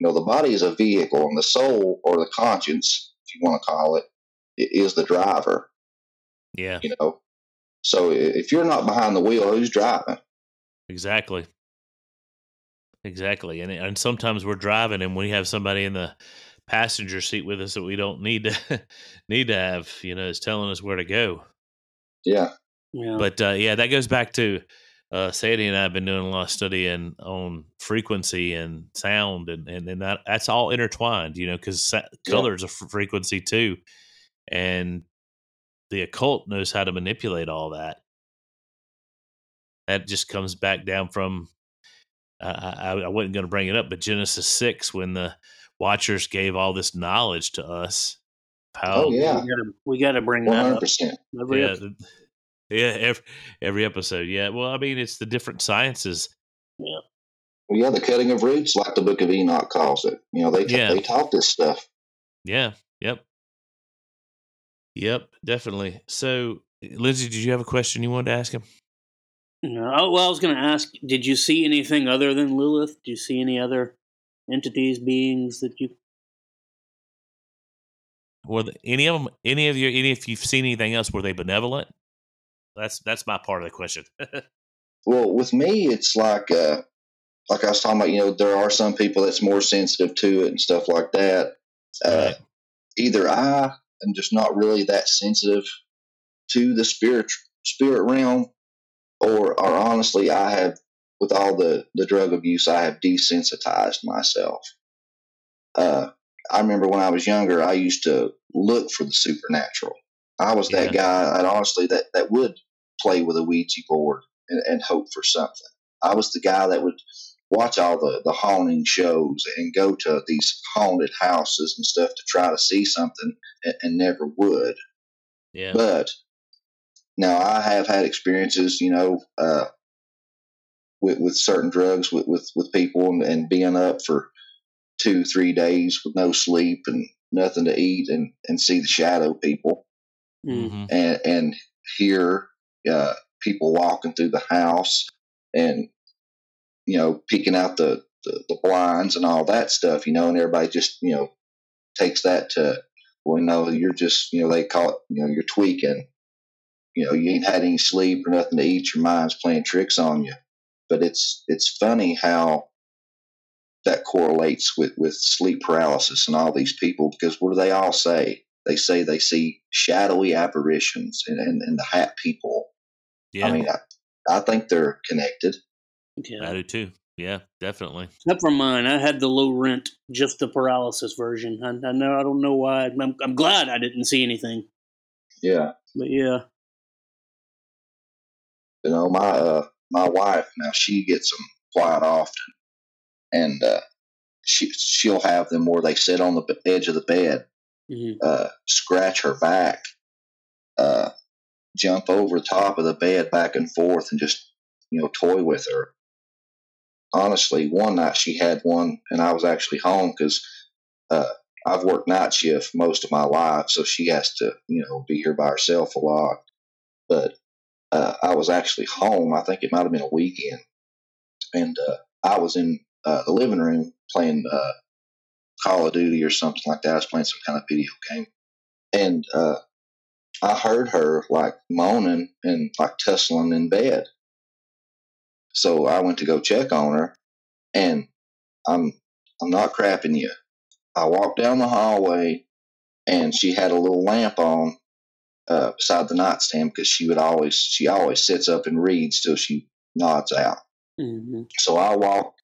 You know, the body is a vehicle, and the soul or the conscience, if you want to call it, i- is the driver. Yeah, You know, so if you're not behind the wheel, who's driving? exactly. Exactly. And and sometimes we're driving and we have somebody in the passenger seat with us that we don't need to need to have, you know, is telling us where to go. Yeah. Yeah. But uh, yeah, that goes back to uh, Sadie and I have been doing a lot of studying on frequency and sound, and and, and that that's all intertwined, you know, because sa- Yeah. color is a f- frequency too, and the occult knows how to manipulate all that. That just comes back down from. Uh, I, I wasn't going to bring it up, but Genesis six, when the Watchers gave all this knowledge to us. How, Oh, yeah. we gotta, we gotta bring that hundred up. percent. Every yeah, episode. the- yeah, every, every episode. Yeah, well, I mean, it's the different sciences. Well, yeah, the cutting of roots, like the Book of Enoch calls it. You know, they Yeah. they taught this stuff. Yeah. Yep. Yep. Definitely. So, Lindsay, did you have a question you wanted to ask him? No, oh, well, I was going to ask, did you see anything other than Lilith? Do you see any other entities, beings that you? Were the, any of them? Any of you? Any if you've seen anything else? Were they benevolent? That's that's my part of the question. Well, with me, it's like uh, like I was talking about. You know, there are some people that's more sensitive to it and stuff like that. Uh, Right. Either I am just not really that sensitive to the spirit spirit realm, or or honestly, I have with all the the drug abuse, I have desensitized myself. Uh, I remember when I was younger, I used to look for the supernatural. I was that guy, and honestly, that that would play with a Ouija board and, and hope for something. I was the guy that would watch all the, the haunting shows and go to these haunted houses and stuff to try to see something and, and never would. yeah. But now I have had experiences, you know, uh, with, with certain drugs with, with, with people and, and being up for two, three days with no sleep and nothing to eat and, and see the shadow people Mm. Mhm. and, and hear uh, people walking through the house and you know peeking out the, the the blinds and all that stuff you know and everybody just you know takes that to well no you're just you know they call it you know you're tweaking you know you ain't had any sleep or nothing to eat your mind's playing tricks on you but it's it's funny how that correlates with with sleep paralysis and all these people because what do they all say they say they see shadowy apparitions and, and, and the hat people Yeah. I mean, I, I think they're connected. Yeah. I do too. Yeah, definitely. Except for mine, I had the low rent, just the paralysis version. I, I know I don't know why. I'm, I'm glad I didn't see anything, Yeah. but yeah. You know, my uh, my wife now she gets them quite often, and uh, she she'll have them where they sit on the edge of the bed, hmm uh, scratch her back, uh, jump over the top of the bed back and forth, and just you know toy with her. Honestly, one night she had one, and I was actually home because uh, I've worked night shift most of my life, so she has to you know be here by herself a lot. But uh, I was actually home. I think it might have been a weekend, and uh, I was in uh, the living room playing uh, Call of Duty or something like that. I was playing some kind of video game, and uh, I heard her like moaning and like tussling in bed. So I went to go check on her, and I'm I'm not crapping you. I walked down the hallway, and she had a little lamp on uh, beside the nightstand because she would always she always sits up and reads till she nods out. hmm So I walked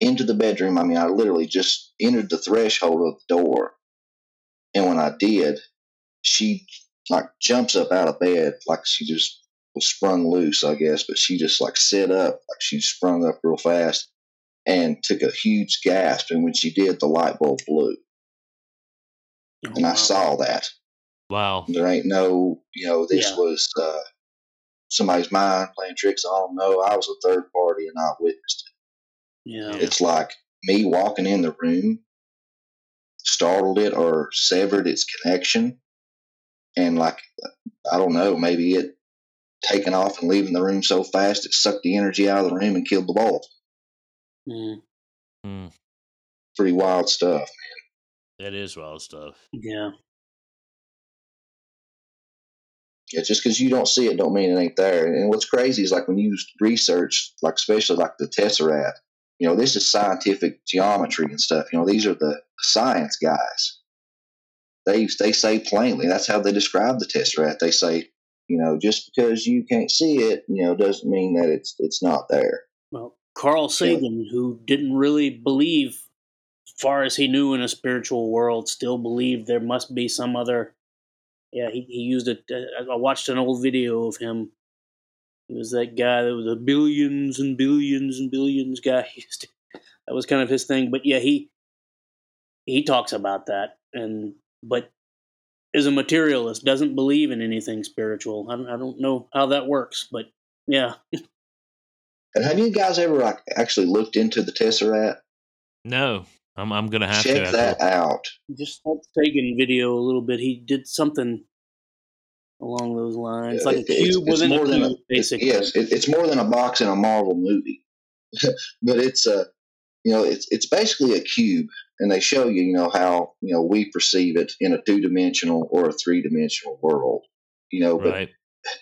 into the bedroom. I mean, I literally just entered the threshold of the door. And when I did, she like jumps up out of bed like she just was sprung loose, I guess, but she just like sit up like she sprung up real fast and took a huge gasp. And when she did, the light bulb blew. And I saw that. Wow. There ain't no, you know, this Yeah. was uh, somebody's mind playing tricks on them. No, I was a third party and I witnessed it. Yeah. Yeah. It's like me walking in the room startled it or severed its connection. And like, I don't know, maybe it taking off and leaving the room so fast it sucked the energy out of the room and killed the ball. Mm. Mm, Pretty wild stuff. Man. That is wild stuff. Yeah. Yeah, just because you don't see it don't mean it ain't there. And what's crazy is like when you research, like especially like the tesseract, you know, this is scientific geometry and stuff. You know, these are the science guys. They they say plainly that's how they describe the tesseract. They say You know, just because you can't see it, you know, doesn't mean that it's it's not there. Well, Carl Sagan, who didn't really believe, far as he knew in a spiritual world, still believed there must be some other. Yeah, he, he used it. Uh, I watched an old video of him. He was that guy that was a billions and billions and billions guy. To, that was kind of his thing. But yeah, he he talks about that, and but is a materialist, doesn't believe in anything spiritual. I don't, I don't know how that works, but yeah. And have you guys ever like actually looked into the Tesseract? No, I'm I'm gonna have Check to. Check that out. Just that Sagan video a little bit. He did something along those lines, like a It- it's- cube it's within a more than cube, a- basically. yes, it, it's more than a box in a Marvel movie, but it's a, you know, it's it's basically a cube, and they show you, you know, how you know we perceive it in a two dimensional or a three dimensional world, you know. But Right.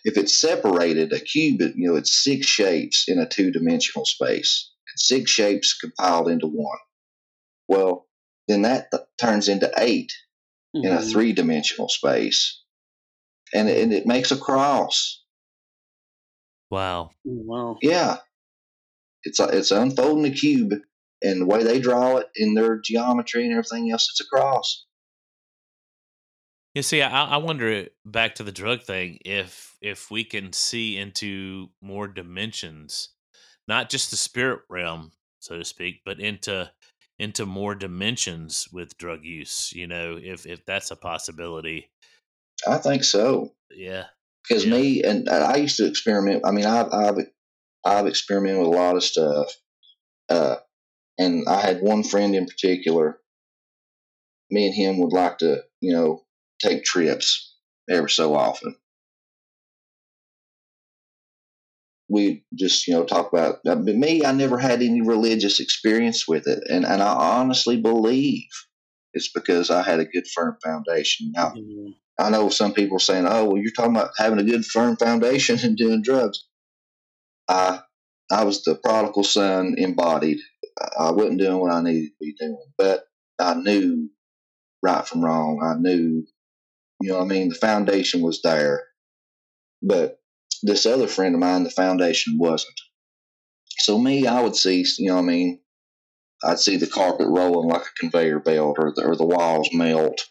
if it's separated, a cube, you know, it's six shapes in a two dimensional space. It's six shapes compiled into one. Well, then that th- turns into eight in a Mhm. three dimensional space, and it, and it makes a cross. Wow. Wow. Yeah, it's a, it's unfolding a cube, and the way they draw it in their geometry and everything else, it's a cross. You see, I, I wonder back to the drug thing if if we can see into more dimensions, not just the spirit realm, so to speak, but into into more dimensions with drug use. You know, if if that's a possibility. I think so. Yeah. Because Yeah. me and I used to experiment. I mean, I've I've I've experimented with a lot of stuff, uh, and I had one friend in particular. Me and him would like to, you know, take trips every so often. We just, you know, talk about. uh, me, I never had any religious experience with it, and and I honestly believe it's because I had a good firm foundation. Now, Mhm. I know some people are saying, "Oh, well, you're talking about having a good firm foundation and doing drugs." I I was the prodigal son embodied. I wasn't doing what I needed to be doing, but I knew right from wrong. I knew, you know, what I mean, the foundation was there, but this other friend of mine, the foundation wasn't. So me, I would see, you know, what I mean, I'd see the carpet rolling like a conveyor belt, or the, or the walls melt,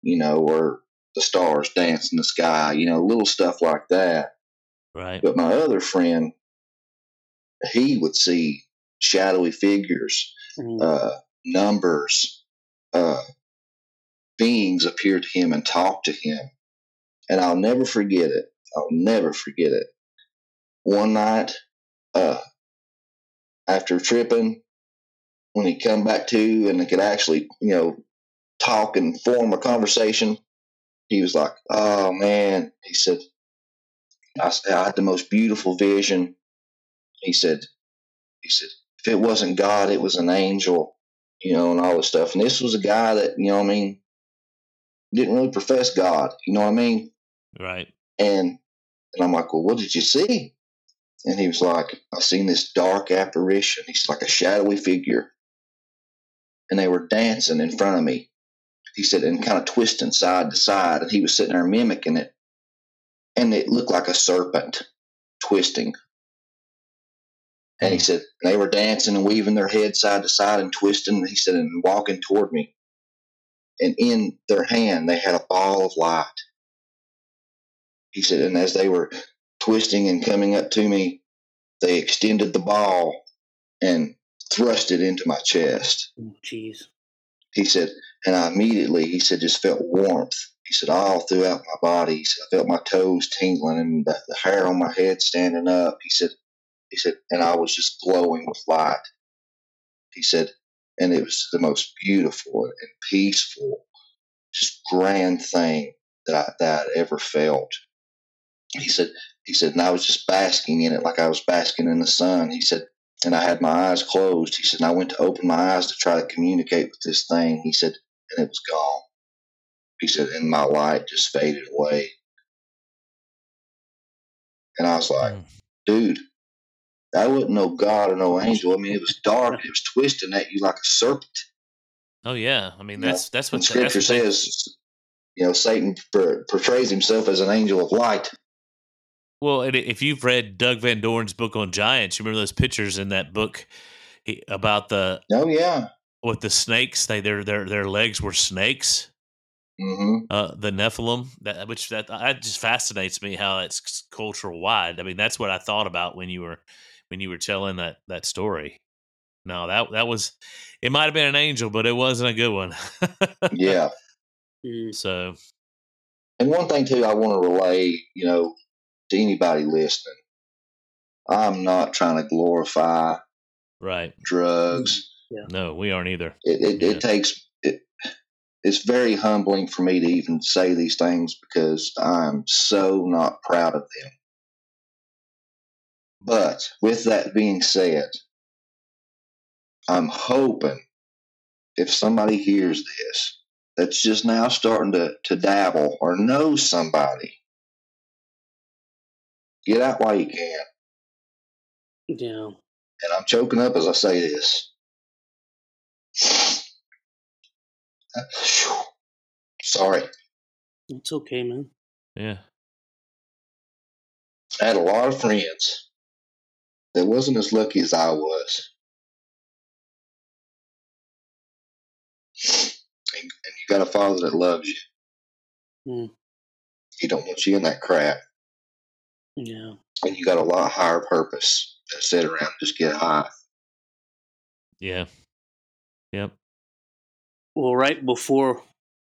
you know, or the stars dance in the sky, you know, little stuff like that. Right. But my other friend, he would see shadowy figures, Mhm. uh, numbers, uh, beings appear to him and talk to him. And I'll never forget it. I'll never forget it. One night, uh, after tripping, when he come back to and he could actually, you know, talk and form a conversation, he was like, "Oh man," he said, "I, I had the most beautiful vision." He said, "He said if it wasn't God, it was an angel, you know, and all this stuff." And this was a guy that, you know, what I mean, didn't really profess God, you know what I mean? Right. And and I'm like, "Well, what did you see?" And he was like, "I seen this dark apparition. He's like a shadowy figure, and they were dancing in front of me." He said, and kind of twisting side to side, and he was sitting there mimicking it, and it looked like a serpent twisting. And he hmm. said, and they were dancing and weaving their heads side to side and twisting. And he said, and walking toward me. And in their hand, they had a ball of light. He said, and as they were twisting and coming up to me, they extended the ball and thrust it into my chest. Oh, Jeez. He said, and I immediately, he said, just felt warmth. He said, all throughout my body. He said, I felt my toes tingling and the, the hair on my head standing up. He said, he said, and I was just glowing with light. He said, and it was the most beautiful and peaceful, just grand thing that I, that I'd ever felt. He said, he said, and I was just basking in it like I was basking in the sun. He said, and I had my eyes closed. He said, and I went to open my eyes to try to communicate with this thing. He said, and it was gone. He said, and my light just faded away. And I was like, Mm. dude, that wasn't no God or no angel. I mean, it was dark. It was twisting at you like a serpent. Oh yeah. I mean Yeah. that's that's And what Scripture that's what they- says, you know, Satan portrays himself as an angel of light. Well, and if you've read Doug Van Dorn's book on giants, you remember those pictures in that book about the Oh yeah. with the snakes. They their their their legs were snakes. hmm Uh, the Nephilim, that which that that just fascinates me how it's cultural wide. I mean, that's what I thought about when you were when you were telling that that story. No, that that was it. Might have been an angel, but it wasn't a good one. Yeah. So And one thing too, I want to relay, you know, to anybody listening. I'm not trying to glorify right, drugs. no, we aren't either. It it, Yeah. it takes it. It's very humbling for me to even say these things because I'm so not proud of them. But with that being said, I'm hoping if somebody hears this that's just now starting to, to dabble or knows somebody, get out while you can. Yeah. And I'm choking up as I say this. Sorry. It's okay, man. Yeah, I had a lot of friends that wasn't as lucky as I was. And, and you got a father that loves you. Hmm. He don't want you in that crap. Yeah. And you got a lot higher purpose than sit around and just get high. yeah, yep. Well, right before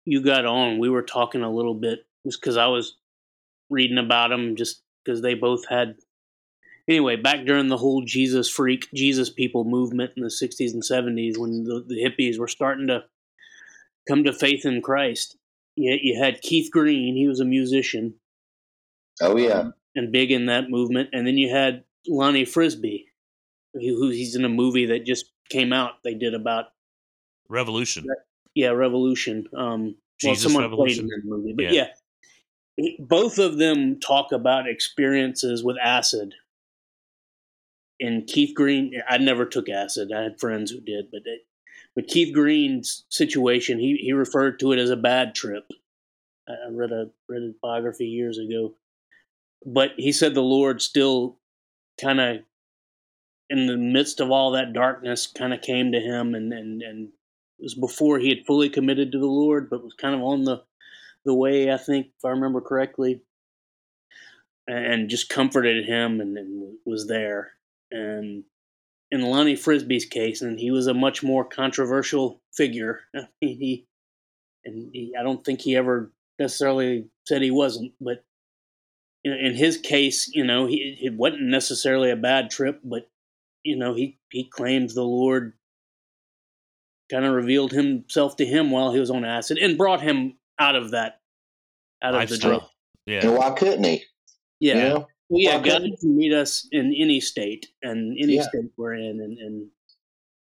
you got on, we were talking a little bit just because I was reading about them, just because they both had. Anyway, back during the whole Jesus freak, Jesus people movement in the 60s and 70s, when the, the hippies were starting to come to faith in Christ, you, you had Keith Green, he was a musician Oh yeah. um, and big in that movement. And then you had Lonnie Frisbee, who, who he's in a movie that just came out. They did about Revolution. yeah, Revolution. Um, Jesus well, someone Revolution. played in the movie, but Yeah. yeah. Both of them talk about experiences with acid. And Keith Green, I never took acid. I had friends who did, but it, but Keith Green's situation, he he referred to it as a bad trip. I I read a read a biography years ago, but he said the Lord still kind of in the midst of all that darkness kind of came to him and and and it was before he had fully committed to the Lord, but was kind of on the the way I think, if I remember correctly, and just comforted him and, and was there. And in Lonnie Frisbee's case, and he was a much more controversial figure. He and he, I don't think he ever necessarily said he wasn't, but in, in his case, you know, he it wasn't necessarily a bad trip, but you know, he he claims the Lord kind of revealed himself to him while he was on acid and brought him out of that out of the drug. Yeah, And why couldn't he? Yeah. You know? Well, yeah, Why God can meet us in any state and any Yeah. state we're in, and, and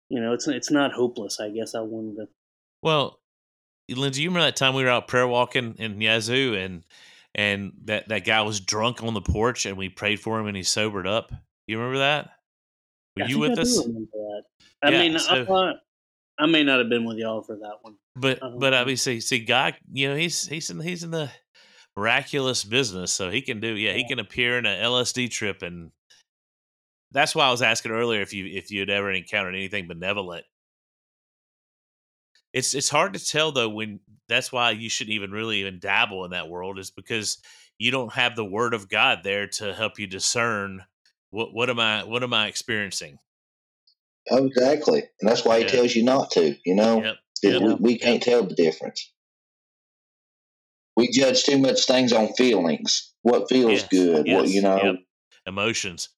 you know, it's it's not hopeless. I guess I wanted to. Well, Lindsay, you remember that time we were out prayer walking in Yazoo and and that, that guy was drunk on the porch and we prayed for him and he sobered up. You remember that? Were I you with I us? I Yeah, mean, so- I, I may not have been with y'all for that one. But but I mean, see, see, God, you know, he's he's in he's in the miraculous business, so he can do. Yeah, he can appear in a LSD trip, and that's why I was asking earlier if you if you'd ever encountered anything benevolent. It's it's hard to tell though when that's why you shouldn't even really even dabble in that world is because you don't have the word of God there to help you discern what what am I what am I experiencing. Oh, exactly. And that's why he tells you not to, you know? Yep. Yep. we, we can't tell the difference. We judge too much things on feelings. What feels Yes, good? What you know? yep. emotions.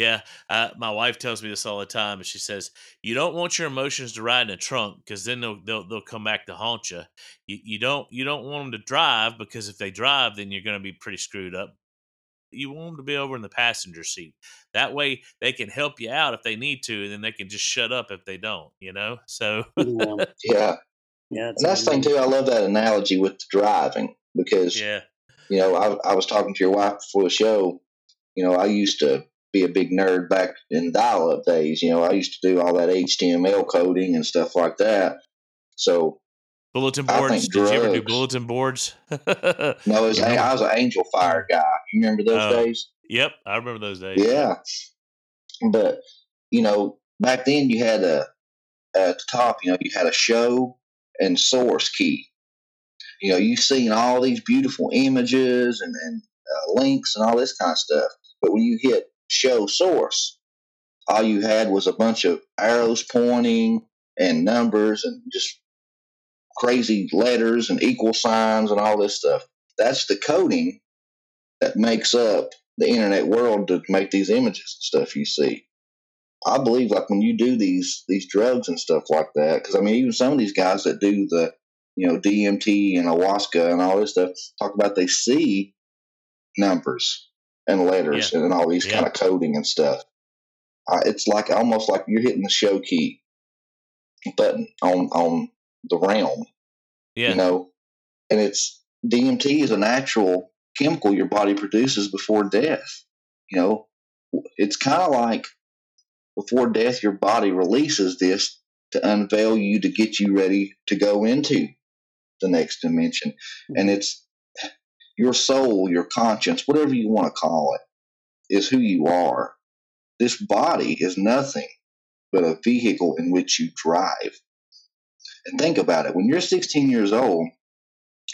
Yeah, uh, my wife tells me this all the time, and she says you don't want your emotions to ride in a trunk because then they'll, they'll they'll come back to haunt you. You you don't you don't want them to drive because if they drive, then you're going to be pretty screwed up. You want them to be over in the passenger seat. That way, they can help you out if they need to, and then they can just shut up if they don't. You know, so Yeah, Yeah. yeah. That's the thing too. I love that analogy with the driving because yeah, you know I, I was talking to your wife before the show. You know, I used to be a big nerd back in dial-up days. You know, I used to do all that HTML coding and stuff like that. So bulletin boards. Did you ever do bulletin boards? no, it was, I was an Angelfire guy. You remember those Oh. days? Yep, I remember those days. Yeah, but you know, back then you had a at the top, you know, you had a show and source key. You know, you've seen all these beautiful images and, and uh, links and all this kind of stuff, but when you hit show source, all you had was a bunch of arrows pointing and numbers and just crazy letters and equal signs and all this stuff. That's the coding that makes up the internet world to make these images and stuff you see. I believe like when you do these these drugs and stuff like that, because I mean even some of these guys that do the you know DMT and ayahuasca and all this stuff talk about they see numbers and letters yeah. and all these yeah. kind of coding and stuff. Uh, it's like almost like you're hitting the show key button on on the realm. Yeah. You know, and it's DMT is a natural chemical your body produces before death. You know, it's kind of like before death, your body releases this to unveil you to get you ready to go into the next dimension. And it's your soul, your conscience, whatever you want to call it, is who you are. This body is nothing but a vehicle in which you drive. And think about it when you're 16 years old,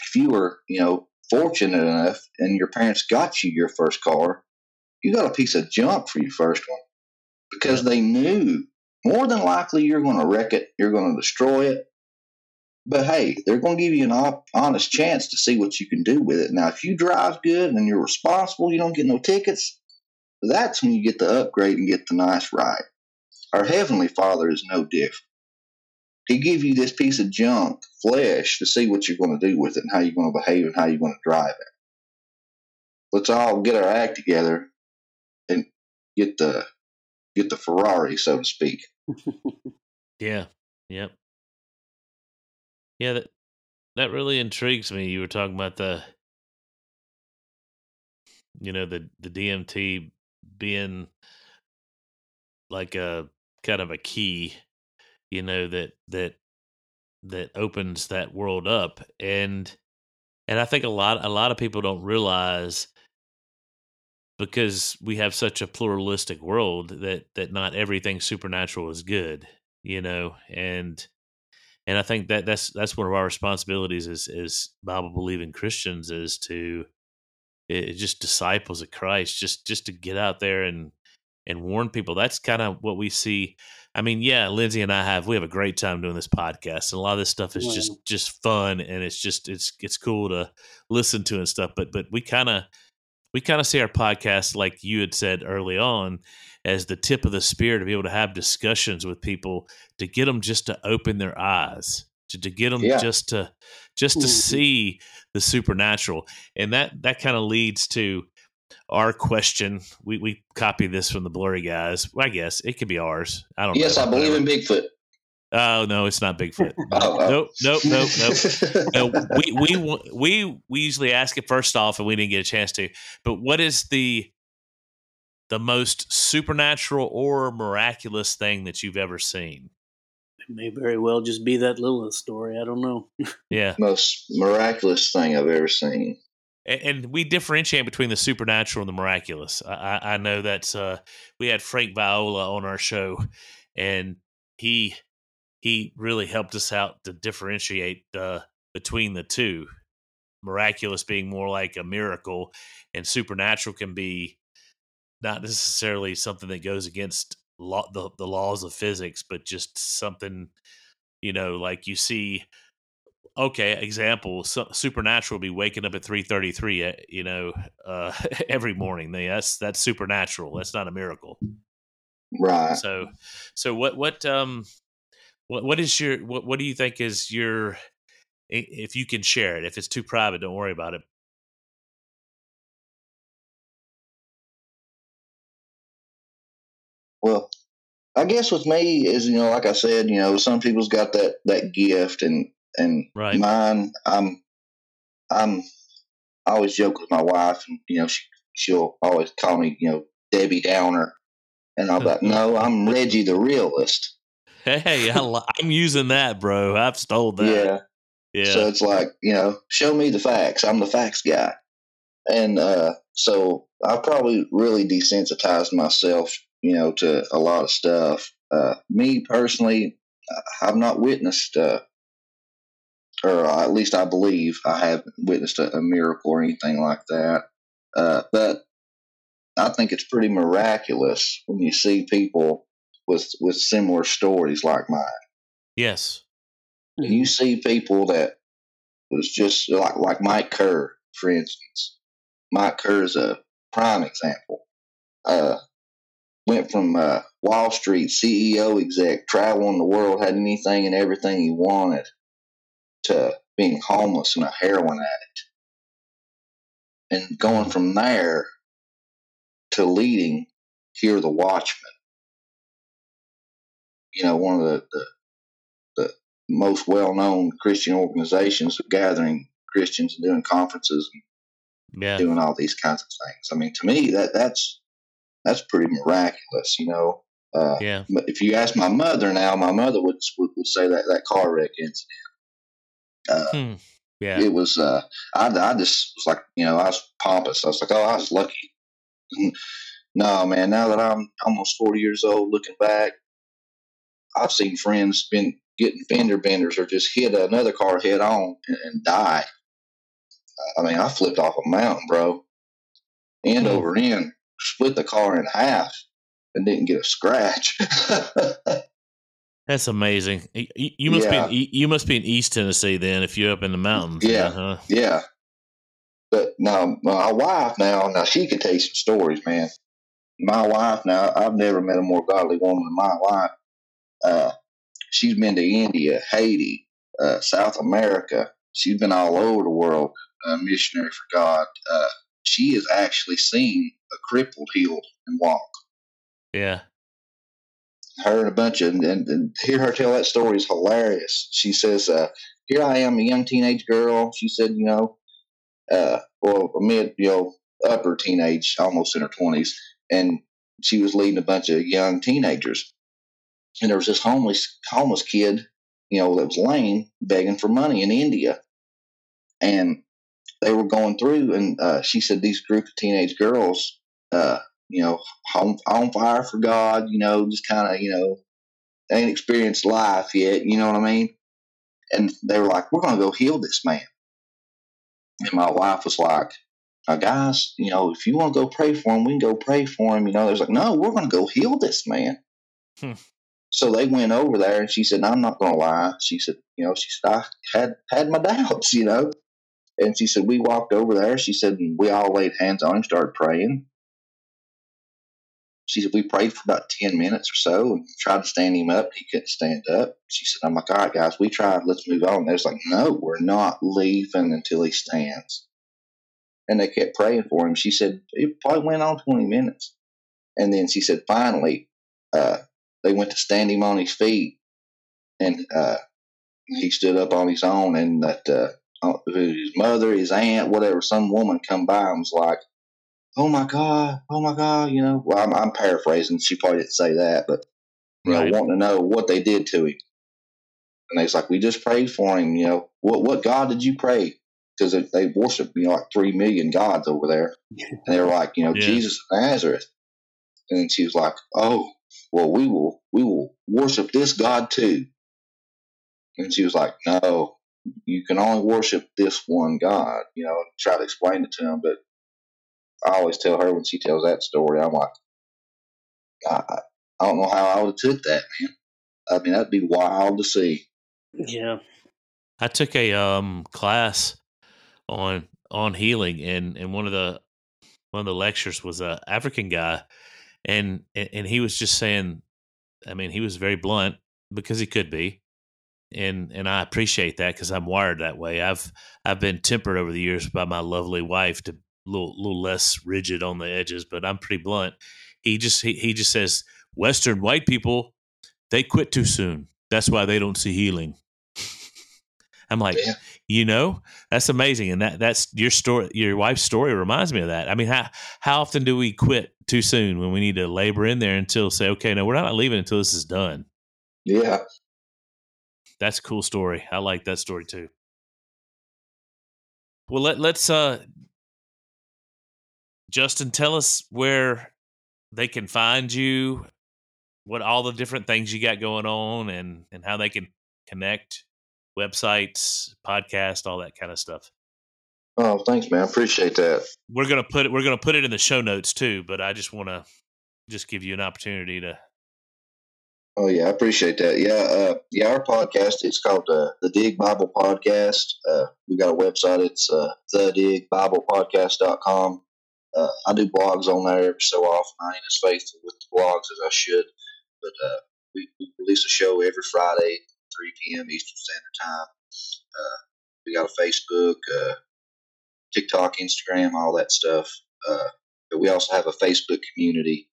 if you were, you know, fortunate enough and your parents got you your first car, you got a piece of junk for your first one because they knew more than likely you're going to wreck it, you're going to destroy it. But hey, they're going to give you an op- honest chance to see what you can do with it. Now, if you drive good and you're responsible, you don't get no tickets, that's when you get the upgrade and get the nice ride. Our Heavenly Father is no different. He give you this piece of junk, flesh, to see what you're going to do with it and how you're going to behave and how you're going to drive it. Let's all get our act together and get the get the Ferrari, so to speak. yeah. Yep. Yeah, that that really intrigues me. You were talking about the you know, the the DMT being like a kind of a key, you know, that that that opens that world up and and I think a lot a lot of people don't realize because we have such a pluralistic world that that not everything supernatural is good, you know, and and I think that that's that's one of our responsibilities as as Bible believing Christians is to it, just disciples of Christ, just just to get out there and and warn people. That's kind of what we see. I mean, yeah, Lindsay and I have we have a great time doing this podcast, and a lot of this stuff is just just fun, and it's just it's it's cool to listen to and stuff. But but we kind of we kind of see our podcast, like you had said early on, as the tip of the spear to be able to have discussions with people to get them just to open their eyes, to, to get them yeah. just to just to mm-hmm. see the supernatural, and that that kind of leads to our question. We we copy this from the blurry guys. I guess it could be ours. I don't. Yes, know. Yes i believe in Bigfoot. Oh no, it's not Bigfoot. oh, oh. Nope, nope, nope, nope. no, we we we we usually ask it first off, and we didn't get a chance to. But what is the the most supernatural or miraculous thing that you've ever seen? It may very well just be that Lilith story. I don't know. Yeah, most miraculous thing I've ever seen. And, and we differentiate between the supernatural and the miraculous. I, I know that uh, we had Frank Viola on our show, and he he really helped us out to differentiate uh, between the two. Miraculous being more like a miracle, and supernatural can be not necessarily something that goes against law, the, the laws of physics, but just something, you know, like you see. Okay, example: so, supernatural be waking up at three thirty three, eh, you know, uh, every morning. That's that's supernatural. That's not a miracle, right? So, so what what um what what is your what what do you think is your if you can share it? If it's too private, don't worry about it. Well, I guess with me is you know, like I said, you know, some people's got that that gift, and and right. mine, I'm I'm I always joke with my wife, and you know, she she'll always call me, you know, Debbie Downer, and I'm like, no, I'm Reggie the realist. Hey, I, am using that, bro. I've stole that. Yeah. Yeah. So it's like, you know, show me the facts. I'm the facts guy. And uh, so I probably really desensitized myself, you know, to a lot of stuff. Uh, me personally, I've not witnessed, uh, or at least I believe I haven't witnessed a, a miracle or anything like that. Uh, but I think it's pretty miraculous when you see people with with similar stories like mine. Yes. And you see people that was just like like Mike Kerr, for instance. Mike Kerr is a prime example. Uh, went from uh, Wall Street CEO exec, traveling the world, had anything and everything he wanted, to being homeless and a heroin addict. And going from there to leading Hear the Watchman. You know, one of the, the, the most well known Christian organizations gathering Christians and doing conferences and Yeah. doing all these kinds of things. I mean, to me, that that's that's pretty miraculous, you know. Uh, Yeah. but if you ask my mother now, my mother would would, would say that that car wreck incident. Uh, Hmm. Yeah. It was. Uh, I I just was like, you know, I was pompous. I was like, oh, I was lucky. no, man. Now that I'm almost forty years old, looking back, I've seen friends been getting fender benders or just hit another car head on and, and die. I mean, I flipped off a mountain, bro, end Hmm. over end, split the car in half, and didn't get a scratch. That's amazing. You must Yeah. be in, you must be in East Tennessee then if you're up in the mountains. Yeah. Huh? yeah, but now my wife now, now she could tell you some stories, man. My wife now, I've never met a more godly woman than my wife. Uh, she's been to India, Haiti, uh, South America. She's been all over the world, uh, missionary for God. She has actually seen a crippled healed and walk. Yeah. her and a bunch of and, and hear her tell that story is hilarious. She says, uh, "Here I am, a young teenage girl." She said, "You know, uh, well, mid, you know, upper teenage, almost in her twenties, and she was leading a bunch of young teenagers, and there was this homeless homeless kid, you know, that was lame, begging for money in India, and they were going through, and uh, she said these group of teenage girls." Uh, you know, on, on fire for God, you know, just kind of, you know, they ain't experienced life yet, you know what I mean? And they were like, we're going to go heal this man. And my wife was like, now, guys, you know, if you want to go pray for him, we can go pray for him. You know, there's like, no, we're going to go heal this man. Hmm. So they went over there, and she said, "I'm not going to lie." She said, "You know, she said I had had my doubts, you know." And she said, "We walked over there." She said, "We all laid hands on him, started praying." She said, we prayed for about 10 minutes or so and tried to stand him up. He couldn't stand up. She said, I'm like, all right, guys, we tried. Let's move on. They was like, no, we're not leaving until he stands. And they kept praying for him. She said, it probably went on 20 minutes. And then she said, finally, uh, they went to stand him on his feet. And uh, he stood up on his own. And that uh, Uh, his mother, his aunt, whatever, some woman come by and was like, oh my god, oh my god, you know. Well, I'm, I'm paraphrasing. She probably didn't say that, but you Right. know, wanting to know what they did to him. And they was like, we just prayed for him. You know, what what God did you pray? Because they, they worship, you know, like three million gods over there, and they were like, you know, Yeah. Jesus of Nazareth. And then she was like, oh, well, we will we will worship this God too. And she was like, no, you can only worship this one God. You know, try to explain it to him, but I always tell her when she tells that story, I'm like, I, I- I don't know how I would have took that, man. I mean, that'd be wild to see. Yeah. I took a um class on on healing and and one of the one of the lectures was a African guy and and and he was just saying I mean he was very blunt because he could be and and I appreciate that cuz I'm wired that way. I've I've been tempered over the years by my lovely wife to a little little less rigid on the edges, but I'm pretty blunt. He just he, he just says western white people they quit too soon. That's why they don't see healing. I'm like, Yeah. you know, that's amazing, and that that's your story. Your wife's story reminds me of that. I mean, how how often do we quit too soon when we need to labor in there until say, okay, no, we're not leaving until this is done. Yeah. That's a cool story. I like that story too. Well, let let's uh Justin, tell us where they can find you, what all the different things you got going on, and and how they can connect, websites, podcast, all that kind of stuff. Oh, thanks, man. I appreciate that. We're gonna put it. We're gonna put it in the show notes too. But I just want to just give you an opportunity to. Oh yeah, I appreciate that. Yeah, uh, yeah. Our podcast it's called uh, the Dig Bible Podcast. Uh, we got a website. It's uh, thedigbiblepodcast.com. Uh, I do blogs on there every so often. I ain't as faithful with the blogs as I should, but uh, we, we release a show every Friday, 3 p.m. Eastern Standard Time. Uh, we got a Facebook, uh, TikTok, Instagram, all that stuff. But we also have a Facebook community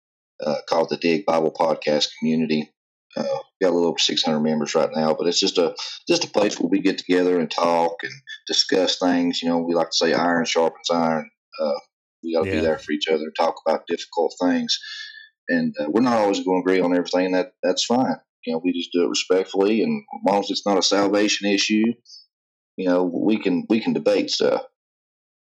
called the Dig Bible Podcast Community. Uh, got a little over 600 members right now, but it's just a just a place where we get together and talk and discuss things. You know, we like to say iron sharpens iron. Uh, we got to Yeah. be there for each other and talk about difficult things. And uh, we're not always going to agree on everything. That that's fine. You know, we just do it respectfully, and as long as it's not a salvation issue, you know, we can we can debate stuff.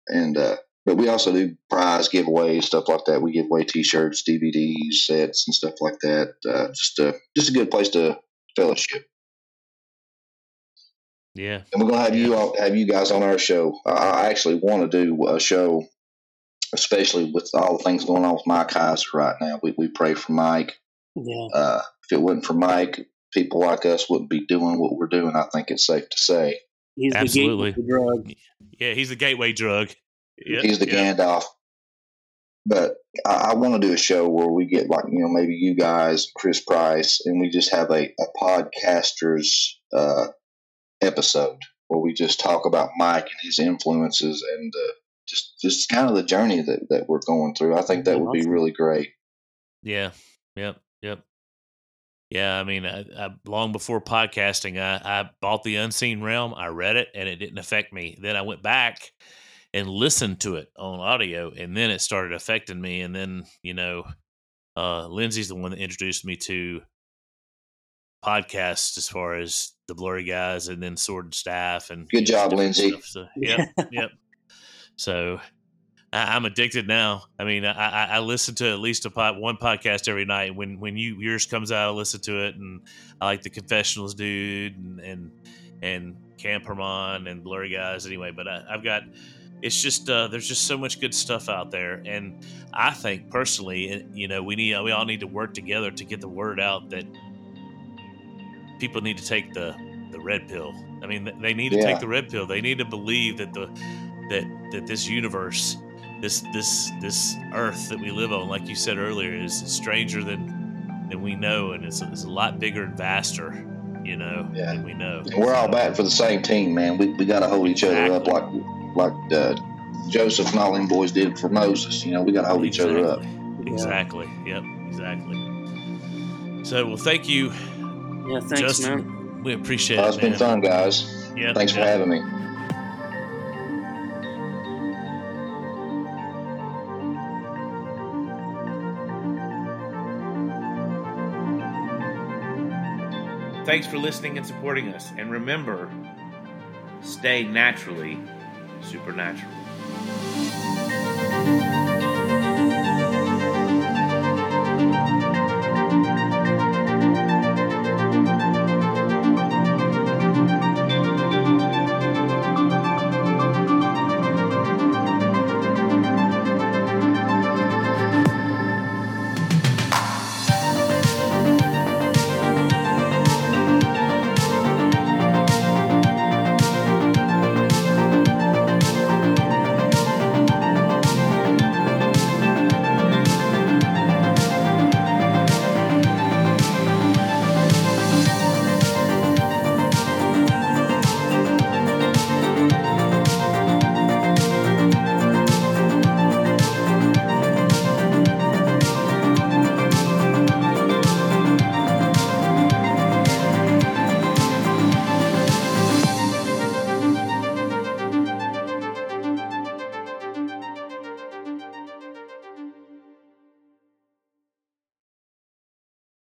And uh, but we also do prize giveaways, stuff like that. We give away T-shirts, DVDs, sets, and stuff like that. Uh, just a just a good place to fellowship. Yeah, And we're gonna have you all, have you guys on our show. I, I actually want to do a show, especially with all the things going on with Mike Heiser right now. We we pray for Mike. Yeah. Uh, if it wasn't for Mike, people like us wouldn't be doing what we're doing. I think it's safe to say. He's Absolutely. the gateway drug. yeah. He's the gateway drug. He's the. Gandalf. But I, I want to do a show where we get like you know maybe you guys, Chris Price, and we just have a, a podcasters uh, episode where we just talk about Mike and his influences and uh, just just kind of the journey that, that we're going through. I think that would be really great. Yeah. Yep. Yep. Yeah. I mean, I, I, long before podcasting, I, I bought the Unseen Realm. I read it, and it didn't affect me. Then I went back and listened to it on audio, and then it started affecting me. And then you know, uh, Lindsay's the one that introduced me to podcasts as far as the Blurry Guys, and then Sword and Staff. And Good job, different Lindsay. stuff. So, yep. yep. So I, I'm addicted now. I mean, I, I, I listen to at least a pod, one podcast every night. When when you yours comes out, I listen to it, and I like the Confessionals dude and and and Camp Hermon and Blurry Guys. Anyway, but I, I've got. It's just uh, there's just so much good stuff out there, and I think personally, you know, we need we all need to work together to get the word out that people need to take the the red pill. I mean, they need to Yeah. take the red pill. They need to believe that the that that this universe, this this this Earth that we live on, like you said earlier, is stranger than than we know, and it's, it's a lot bigger and vaster, you know, Yeah. than we know. We're all batting for the same team, man. We, we got to hold each other up like like uh, Joseph and all them boys did for Moses. You know, we got to hold each other up. Exactly. Yep. Exactly. So, well, thank you, Yeah, thanks, Justin. man. We appreciate it. it's been fun, guys. Yeah. Thanks for having me. Thanks for listening and supporting us. And remember, stay naturally supernatural.